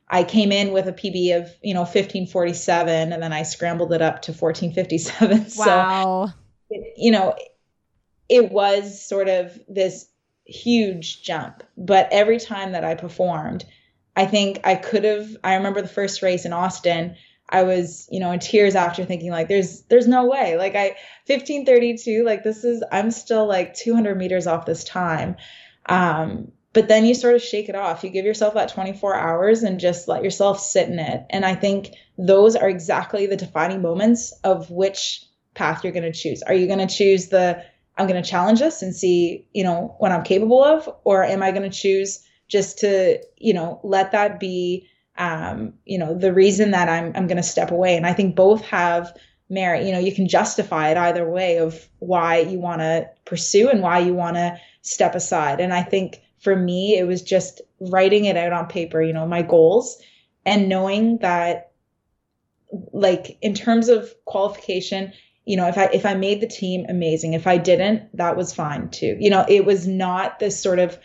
I came in with a PB of, you know, 1547 and then I scrambled it up to 1457. Wow. So, it, you know, it was sort of this huge jump. But every time that I performed, I think I could have, I remember the first race in Austin, I was, you know, in tears after thinking like, there's, there's no way. Like I, 1532, like this is, I'm still like 200 meters off this time. Um, but then you sort of shake it off. You give yourself that 24 hours and just let yourself sit in it. And I think those are exactly the defining moments of which path you're going to choose. Are you going to choose the I'm going to challenge this and see, you know, what I'm capable of or am I going to choose just to, you know, let that be um, you know, the reason that I'm I'm going to step away. And I think both have merit. You know, you can justify it either way of why you want to pursue and why you want to step aside. And I think for me, it was just writing it out on paper, you know, my goals and knowing that like in terms of qualification, you know, if I if I made the team, amazing. If I didn't, that was fine too. You know, it was not this sort of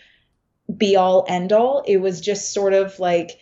be all end all. It was just sort of like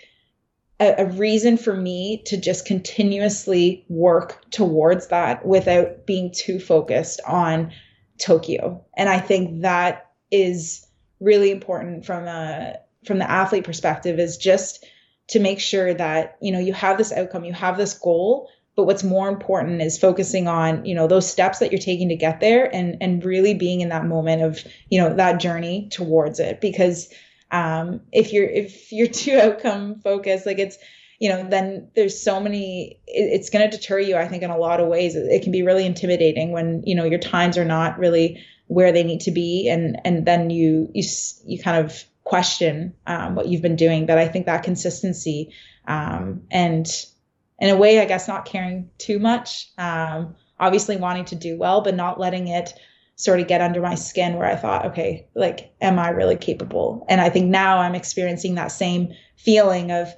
a, a, reason for me to just continuously work towards that without being too focused on Tokyo. And I think that is really important from a from the athlete perspective is just to make sure that you know you have this outcome you have this goal but what's more important is focusing on you know those steps that you're taking to get there and and really being in that moment of you know that journey towards it. Because um if you're if you're too outcome focused like it's you know then there's so many it, it's going to deter you i think in a lot of ways. It, it can be really intimidating when you know your times are not really where they need to be. And and then you you you kind of question um, what you've been doing. But I think that consistency um, and in a way, I guess not caring too much, um, obviously wanting to do well, but not letting it sort of get under my skin where I thought, okay, like, am I really capable? And I think now I'm experiencing that same feeling of,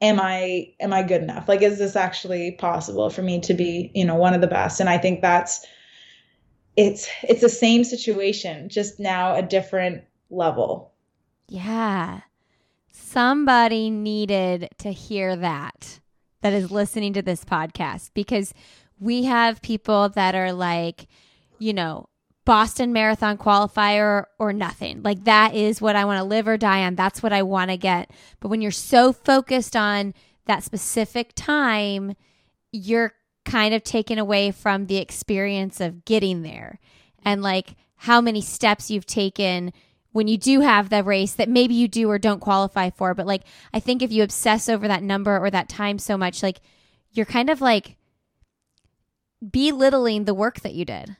am I am I good enough? Like, is this actually possible for me to be, you know, one of the best? And I think that's it's it's the same situation, just now a different level. Yeah. Somebody needed to hear that that is listening to this podcast because we have people that are like, you know, Boston Marathon qualifier or nothing. Like that is what I want to live or die on. That's what I want to get. But when you're so focused on that specific time, you're kind of taken away from the experience of getting there and like how many steps you've taken when you do have the race that maybe you do or don't qualify for. But like, I think if you obsess over that number or that time so much, like, you're kind of like belittling the work that you did.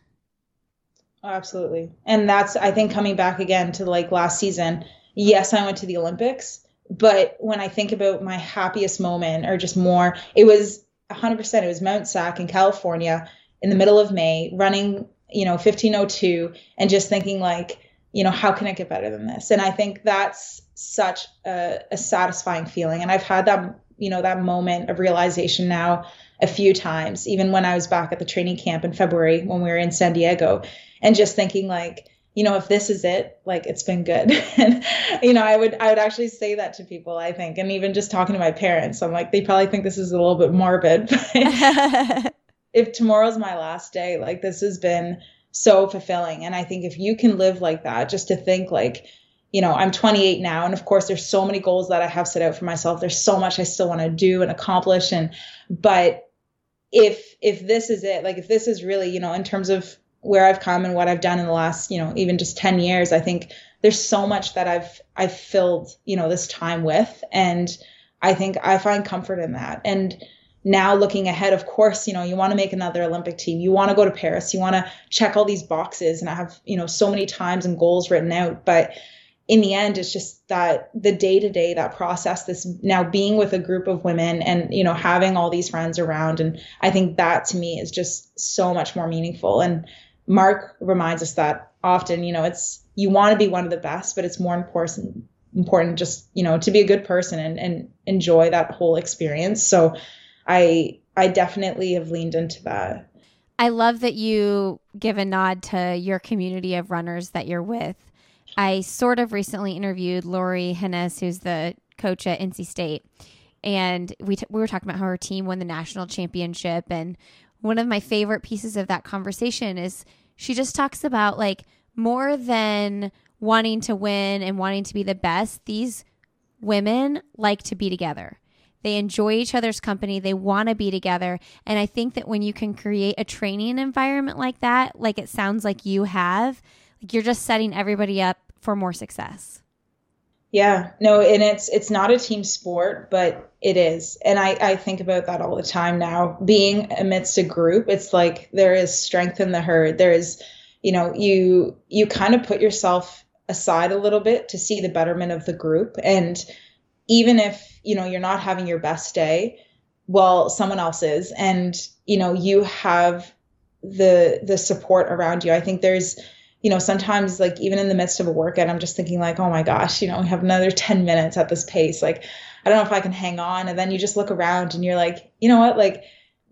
Absolutely. And that's, I think, coming back again to like last season. Yes, I went to the Olympics, but when I think about my happiest moment or just more, it was 100%. It was Mount Sac in California in the middle of May, running, you know, 1502, and just thinking, like, you know, how can it get better than this? And I think that's such a, a satisfying feeling. And I've had that, you know, that moment of realization now a few times, even when I was back at the training camp in February when we were in San Diego, and just thinking like, you know, if this is it, like it's been good. and you know, I would I would actually say that to people, I think. And even just talking to my parents, I'm like, they probably think this is a little bit morbid. But if tomorrow's my last day, like this has been so fulfilling. And I think if you can live like that, just to think like, you know, I'm 28 now, and of course, there's so many goals that I have set out for myself. There's so much I still want to do and accomplish, and but if if this is it, like if this is really, you know, in terms of where I've come and what I've done in the last, you know, even just 10 years, I think there's so much that I've I've filled, you know, this time with, and I think I find comfort in that, and now looking ahead of course you know you want to make another olympic team. You want to go to paris. You want to check all these boxes. And i have you know so many times and goals written out. But in the end it's just that the day to day that process this now being with a group of women and you know having all these friends around. And i think that to me is just so much more meaningful. And mark reminds us that often you know it's you want to be one of the best but it's more important important just you know to be a good person and, and enjoy that whole experience. So I I definitely have leaned into that. I love that you give a nod to your community of runners that you're with. I sort of recently interviewed Laurie Henes, who's the coach at NC State, and we t- we were talking about how her team won the national championship. And one of my favorite pieces of that conversation is she just talks about like more than wanting to win and wanting to be the best. These women like to be together they enjoy each other's company. They want to be together. And I think that when you can create a training environment like that, like it sounds like you have, like you're just setting everybody up for more success. Yeah, no, and it's it's not a team sport, but it is. And I, I think about that all the time now. Being amidst a group, it's like there is strength in the herd. There is, you know, you you kind of put yourself aside a little bit to see the betterment of the group. And even if you know you're not having your best day well someone else is. And you know you have the the support around you. I think there's you know sometimes like even in the midst of a workout i'm just thinking like oh my gosh you know we have another 10 minutes at this pace. Like i don't know if i can hang on. And then you just look around and you're like you know what? Like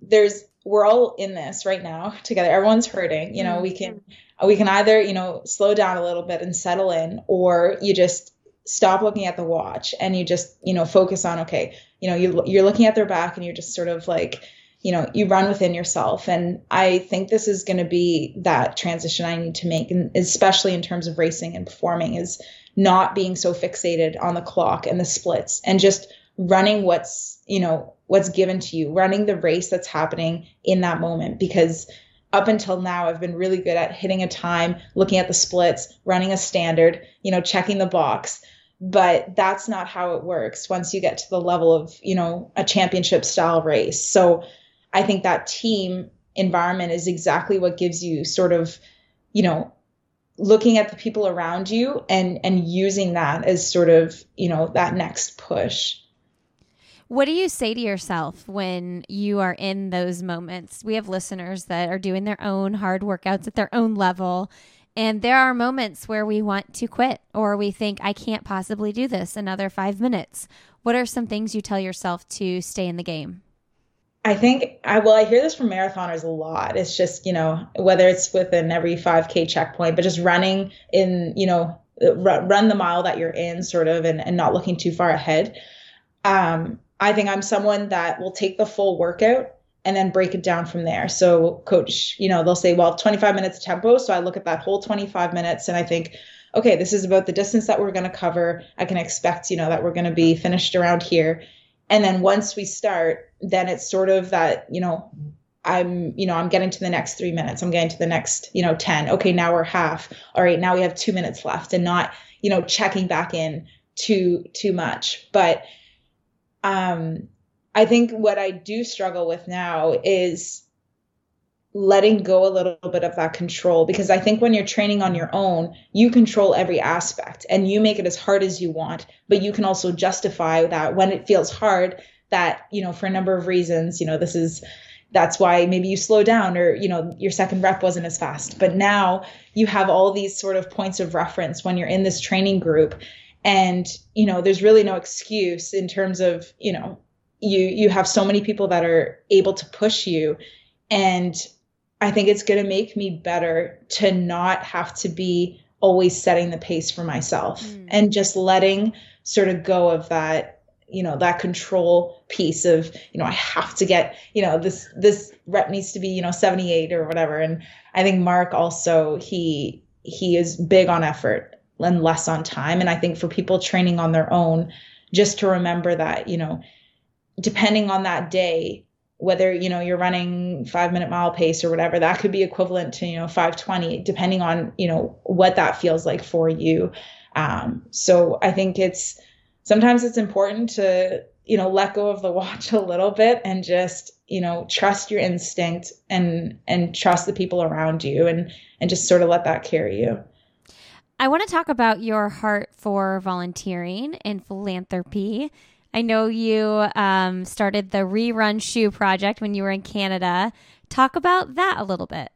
there's we're all in this right now together. Everyone's hurting. You know mm-hmm. we can we can either you know slow down a little bit and settle in or you just stop looking at the watch and you just you know focus on okay you know you, you're looking at their back and you're just sort of like you know you run within yourself. And i think this is going to be that transition i need to make and especially in terms of racing and performing is not being so fixated on the clock and the splits and just running what's you know what's given to you running the race that's happening in that moment. Because up until now i've been really good at hitting a time looking at the splits running a standard you know checking the box but that's not how it works once you get to the level of you know a championship style race. So i think that team environment is exactly what gives you sort of you know looking at the people around you and and using that as sort of you know that next push. What do you say to yourself when you are in those moments? We have listeners that are doing their own hard workouts at their own level and there are moments where we want to quit or we think i can't possibly do this another five minutes what are some things you tell yourself to stay in the game I think I well I hear this from marathoners a lot. It's just, you know, whether it's within every 5k checkpoint, but just running in, you know, run, the mile that you're in sort of and, and not looking too far ahead. Um, I think I'm someone that will take the full workout and then break it down from there. So coach, you know, they'll say, well, 25 minutes tempo. So I look at that whole 25 minutes and I think, okay, this is about the distance that we're going to cover. I can expect, you know, that we're going to be finished around here and then once we start then it's sort of that you know i'm you know i'm getting to the next three minutes i'm getting to the next you know 10 okay now we're half all right now we have two minutes left and not you know checking back in too too much but um i think what i do struggle with now is letting go a little bit of that control because I think when you're training on your own, you control every aspect and you make it as hard as you want, but you can also justify that when it feels hard that, you know, for a number of reasons, you know, this is that's why maybe you slow down or you know your second rep wasn't as fast. But now you have all these sort of points of reference when you're in this training group and you know there's really no excuse in terms of you know you you have so many people that are able to push you. And I think it's going to make me better to not have to be always setting the pace for myself mm. and just letting sort of go of that you know that control piece of you know i have to get you know this this rep needs to be you know 78 or whatever. And i think mark also he he is big on effort and less on time. And i think for people training on their own just to remember that you know depending on that day whether you know you're running five minute mile pace or whatever that could be equivalent to you know 520 depending on you know what that feels like for you. Um, so i think it's sometimes it's important to you know let go of the watch a little bit and just you know trust your instinct and and trust the people around you and and just sort of let that carry you. I want to talk about your heart for volunteering and philanthropy I know you um, started the Rerun Shoe Project when you were in Canada. Talk about that a little bit.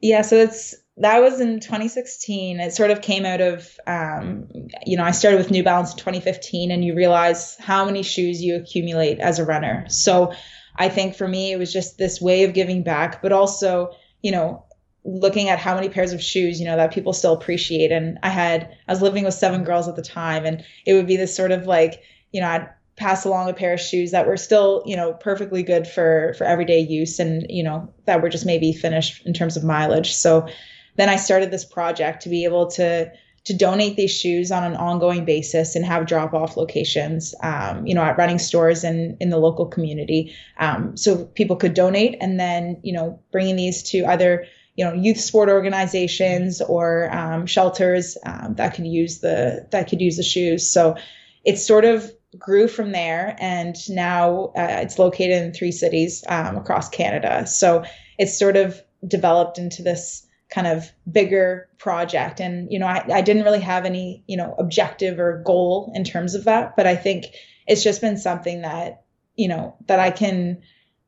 Yeah, so it's that was in 2016. It sort of came out of, um, you know, I started with New Balance in 2015, and you realize how many shoes you accumulate as a runner. So I think for me, it was just this way of giving back, but also, you know, looking at how many pairs of shoes, you know, that people still appreciate. And I had, I was living with seven girls at the time, and it would be this sort of like, you know, I'd pass along a pair of shoes that were still, you know, perfectly good for for everyday use and, you know, that were just maybe finished in terms of mileage. So then I started this project to be able to to donate these shoes on an ongoing basis and have drop off locations, um, you know, at running stores and in the local community. Um, so people could donate and then, you know, bringing these to other, you know, youth sport organizations or um, shelters um, that could use the, that could use the shoes. So it's sort of grew from there and now uh, it's located in three cities um, across canada. So it's sort of developed into this kind of bigger project. And you know I, I didn't really have any you know objective or goal in terms of that but i think it's just been something that you know that i can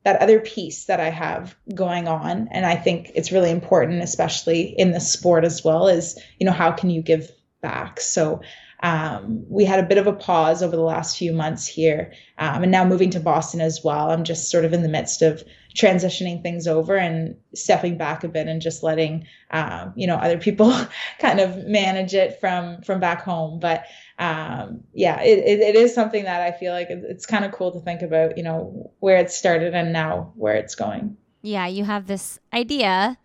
that other piece that i have going on. And i think it's really important especially in the sport as well is you know how can you give back? So um, we had a bit of a pause over the last few months here, um, and now moving to Boston as well. I'm just sort of in the midst of transitioning things over and stepping back a bit and just letting um, you know other people kind of manage it from from back home but um, yeah it, it, it is something that i feel like it's kind of cool to think about you know where it started and now where it's going yeah you have this idea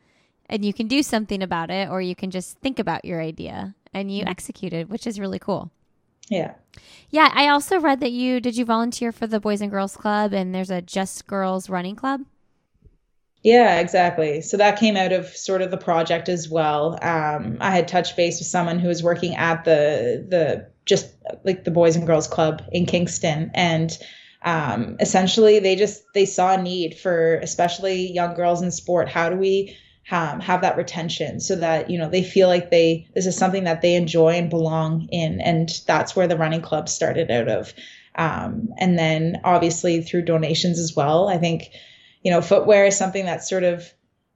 and you can do something about it or you can just think about your idea and you mm-hmm. execute it which is really cool yeah. Yeah. I also read that you did you volunteer for the Boys and Girls Club and there's a Just Girls Running Club? Yeah, exactly. So that came out of sort of the project as well. Um, I had touched base with someone who was working at the the just like the Boys and Girls Club in Kingston, and um, essentially they just they saw a need for especially young girls in sport. How do we um, have that retention so that you know they feel like they this is something that they enjoy and belong in and that's where the running club started out of. Um, and then obviously through donations as well i think you know footwear is something that's sort of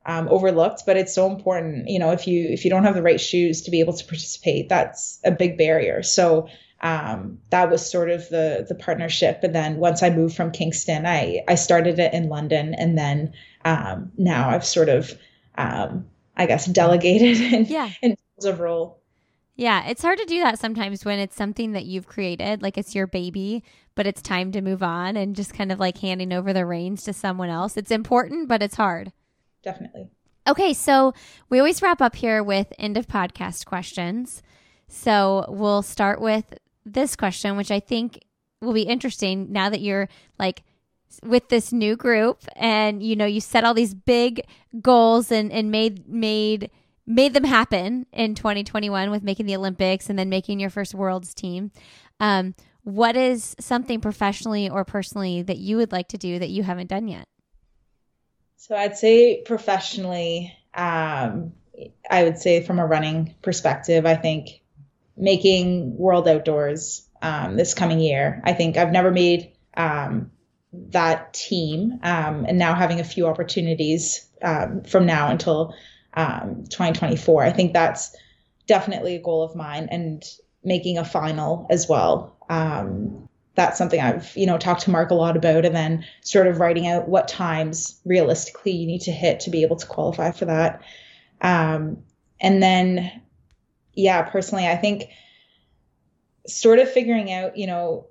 um, overlooked but it's so important you know if you if you don't have the right shoes to be able to participate that's a big barrier. So um, that was sort of the the partnership. And then once i moved from kingston i i started it in london. And then um, now i've sort of um, I guess, delegated in, yeah. in terms of role. Yeah, it's hard to do that sometimes when it's something that you've created, like it's your baby, but it's time to move on and just kind of like handing over the reins to someone else. It's important, but it's hard. Definitely. Okay, so we always wrap up here with end of podcast questions. So we'll start with this question, which I think will be interesting now that you're like with this new group and you know you set all these big goals and and made made made them happen in 2021 with making the olympics and then making your first worlds team. Um, what is something professionally or personally that you would like to do that you haven't done yet? So i'd say professionally um, i would say from a running perspective i think making world outdoors um, this coming year i think i've never made um, that team um, and now having a few opportunities um, from now until um, 2024. I think that's definitely a goal of mine and making a final as well. Um, that's something I've, you know, talked to Mark a lot about and then sort of writing out what times realistically you need to hit to be able to qualify for that. Um, and then, yeah, personally, I think sort of figuring out, you know,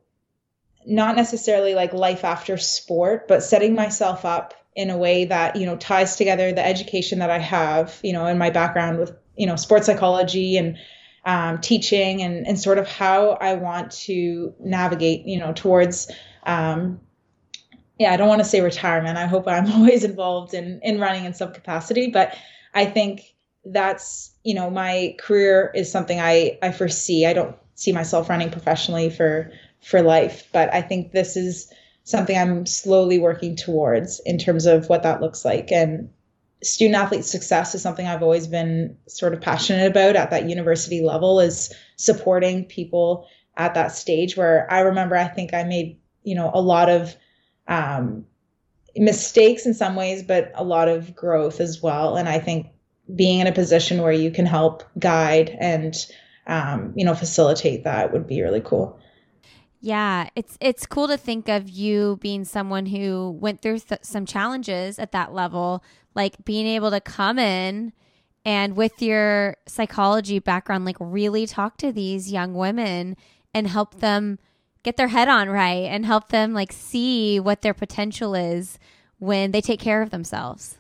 not necessarily like life after sport, but setting myself up in a way that, you know, ties together the education that I have, you know, in my background with, you know, sports psychology and um, teaching and, and sort of how I want to navigate, you know, towards, um, yeah, I don't want to say retirement. I hope I'm always involved in, in running in some capacity, but I think that's, you know, my career is something I, I foresee. I don't see myself running professionally for for life. But I think this is something I'm slowly working towards in terms of what that looks like. And student athlete success is something I've always been sort of passionate about at that university level is supporting people at that stage where I remember I think I made, you know, a lot of um, mistakes in some ways, but a lot of growth as well. And I think being in a position where you can help guide and, um, you know, facilitate that would be really cool. Yeah, it's it's cool to think of you being someone who went through th- some challenges at that level, like being able to come in and with your psychology background like really talk to these young women and help them get their head on right and help them like see what their potential is when they take care of themselves.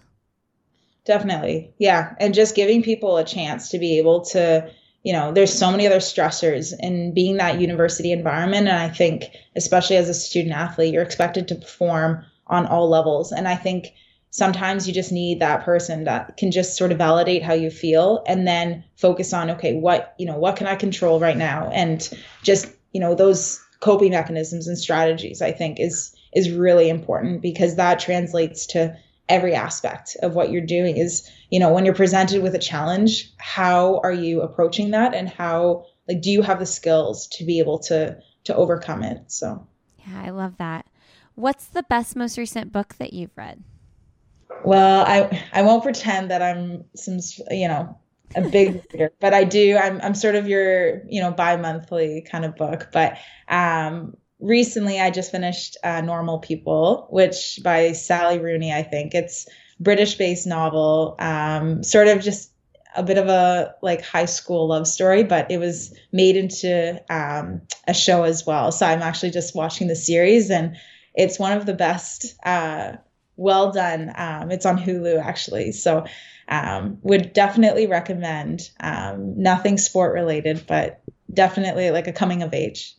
Definitely. Yeah, and just giving people a chance to be able to you know there's so many other stressors in being that university environment. And i think especially as a student athlete you're expected to perform on all levels. And i think sometimes you just need that person that can just sort of validate how you feel and then focus on okay what you know what can i control right now? And just you know those coping mechanisms and strategies i think is is really important because that translates to every aspect of what you're doing is you know when you're presented with a challenge how are you approaching that? And how like do you have the skills to be able to to overcome it? So. Yeah i love that. What's the best most recent book that you've read? Well i i won't pretend that i'm some you know a big reader but i do. I'm i'm sort of your you know bi-monthly kind of book but um recently I just finished uh, Normal People, which by Sally Rooney, I think it's British based novel, um, sort of just a bit of a like high school love story, but it was made into um, a show as well. So I'm actually just watching the series, and it's one of the best. Uh, well done. Um, it's on Hulu actually, so um, would definitely recommend. Um, nothing sport related, but definitely like a coming of age.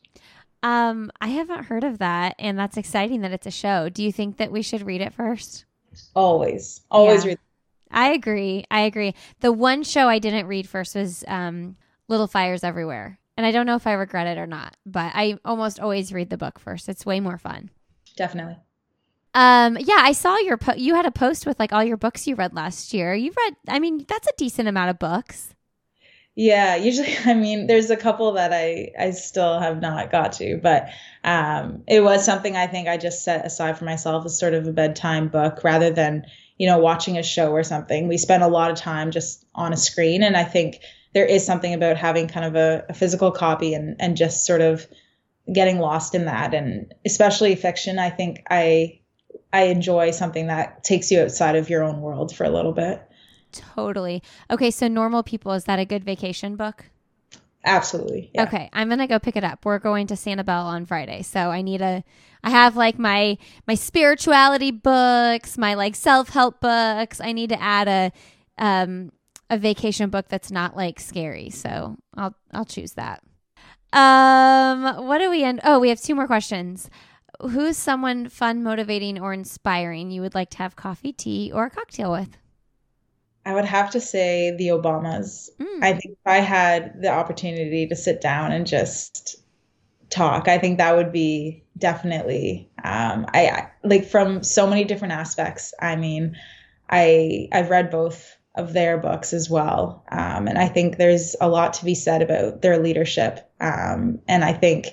Um, I haven't heard of that, and that's exciting that it's a show. Do you think that we should read it first? Always, always Yeah. read. I agree. I agree. The one show I didn't read first was um, Little Fires Everywhere. And I don't know if I regret it or not, but I almost always read the book first. It's way more fun. Definitely. Um, yeah, I saw your po- you had a post with like all your books you read last year. You read I mean, that's a decent amount of books. Yeah, usually I mean there's a couple that I I still have not got to, but um it was something I think I just set aside for myself as sort of a bedtime book rather than, you know, watching a show or something. We spend a lot of time just on a screen and I think there is something about having kind of a, a physical copy and and just sort of getting lost in that and especially fiction, I think I I enjoy something that takes you outside of your own world for a little bit. Totally. Okay, so Normal People is that a good vacation book? Absolutely. Yeah. Okay, I'm gonna go pick it up. We're going to Sanibel on Friday, so I need a. I have like my my spirituality books, my like self help books. I need to add a um a vacation book that's not like scary. So I'll I'll choose that. Um, what do we end? Oh, we have two more questions. Who's someone fun, motivating, or inspiring you would like to have coffee, tea, or a cocktail with? I would have to say the Obamas. Mm. I think if I had the opportunity to sit down and just talk, I think that would be definitely um, I, I like from so many different aspects. I mean, I I've read both of their books as well, um, and I think there's a lot to be said about their leadership. Um, and I think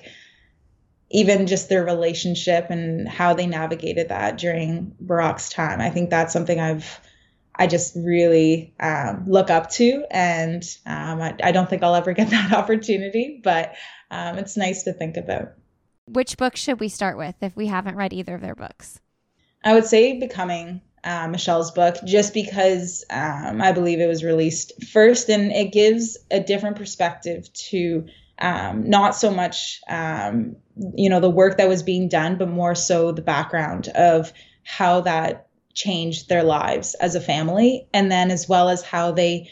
even just their relationship and how they navigated that during Barack's time. I think that's something I've I just really um, look up to, and um, I, I don't think I'll ever get that opportunity, but um, it's nice to think about. Which book should we start with if we haven't read either of their books? I would say becoming uh, Michelle's book, just because um, I believe it was released first, and it gives a different perspective to um, not so much um, you know the work that was being done, but more so the background of how that changed their lives as a family, and then as well as how they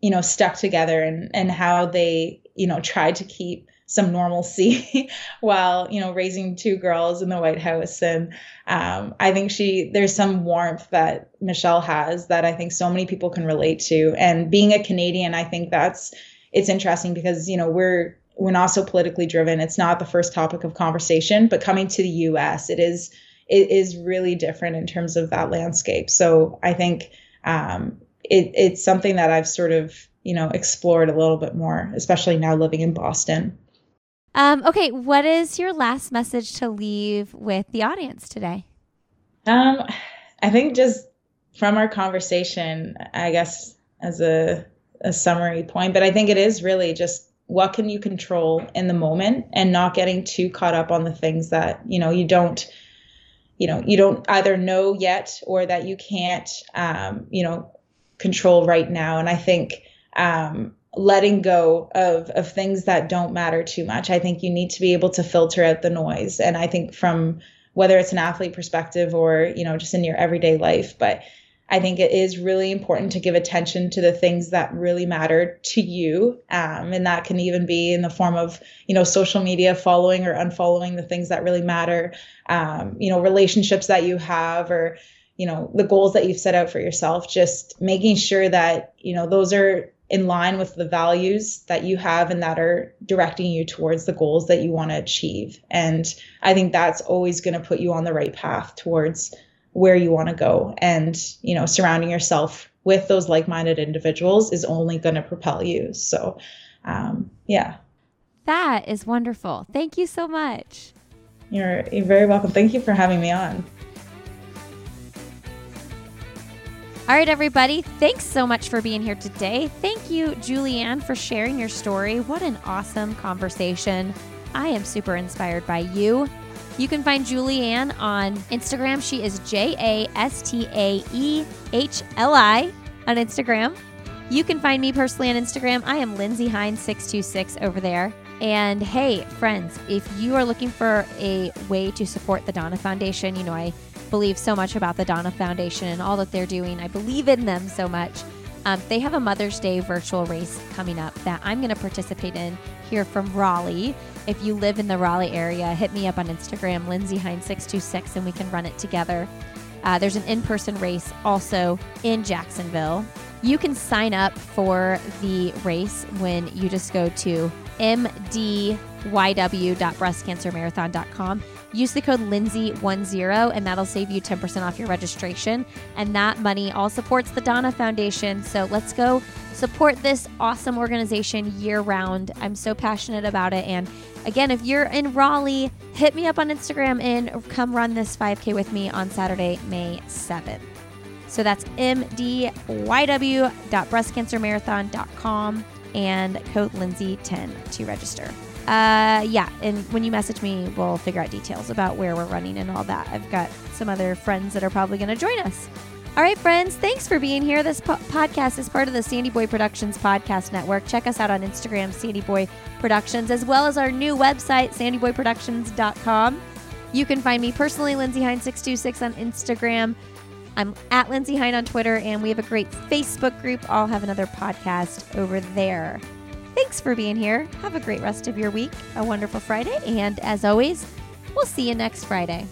you know stuck together and and how they you know tried to keep some normalcy while you know raising two girls in the White House. And um, I think she there's some warmth that Michelle has that I think so many people can relate to. And being a Canadian I think that's it's interesting because you know we're we're not so politically driven. It's not the first topic of conversation but coming to the US it is it is really different in terms of that landscape so I think um, it, it's something that I've sort of you know explored a little bit more especially now living in Boston Um, okay, what is your last message to leave with the audience today? Um, I think just from our conversation, I guess as a, a summary point, but I think it is really just what can you control in the moment and not getting too caught up on the things that, you know, you don't, you know, you don't either know yet or that you can't, um, you know, control right now. And I think, um, letting go of of things that don't matter too much. I think you need to be able to filter out the noise. And I think from whether it's an athlete perspective or, you know, just in your everyday life, but I think it is really important to give attention to the things that really matter to you. Um, and that can even be in the form of, you know, social media, following or unfollowing the things that really matter, um, you know, relationships that you have or, you know, the goals that you've set out for yourself, just making sure that, you know, those are in line with the values that you have and that are directing you towards the goals that you want to achieve. And I think that's always going to put you on the right path towards where you want to go. And, you know, surrounding yourself with those like minded individuals is only going to propel you. So, um, yeah. That is wonderful. Thank you so much. You're, you're very welcome. Thank you for having me on. All right, everybody. Thanks so much for being here today. Thank you, Julie-Anne, for sharing your story. What an awesome conversation. I am super inspired by you. You can find Julie-Anne on Instagram. She is J A S T A E H L I on Instagram. You can find me personally on Instagram. I am Lindsey Hein626 over there. And hey, friends, if you are looking for a way to support the Donna Foundation, you know, I believe so much about the Donna Foundation and all that they're doing. I believe in them so much. Um, they have a Mother's Day virtual race coming up that I'm going to participate in here from Raleigh. If you live in the Raleigh area, hit me up on Instagram, Lindsey Hein626, and we can run it together. Uh, there's an in person race also in Jacksonville. You can sign up for the race when you just go to mdyw.breastcancermarathon.com. Use the code Lindsey10 and that'll save you 10% off your registration. And that money all supports the Donna Foundation. So let's go support this awesome organization year round. I'm so passionate about it. And again, if you're in Raleigh, hit me up on Instagram and come run this 5K with me on Saturday, May 7th. So that's mdyw.breastcancermarathon.com and code Lindsey10 to register. Uh, yeah, and when you message me, we'll figure out details about where we're running and all that. I've got some other friends that are probably going to join us. All right, friends, thanks for being here. This po- podcast is part of the Sandy Boy Productions Podcast Network. Check us out on Instagram, Sandy Boy Productions, as well as our new website, sandyboyproductions.com. You can find me personally, Lindsey Hein626 on Instagram. I'm at Lindsey Hein on Twitter, and we have a great Facebook group. I'll have another podcast over there. Thanks for being here. Have a great rest of your week, a wonderful Friday, and as always, we'll see you next Friday.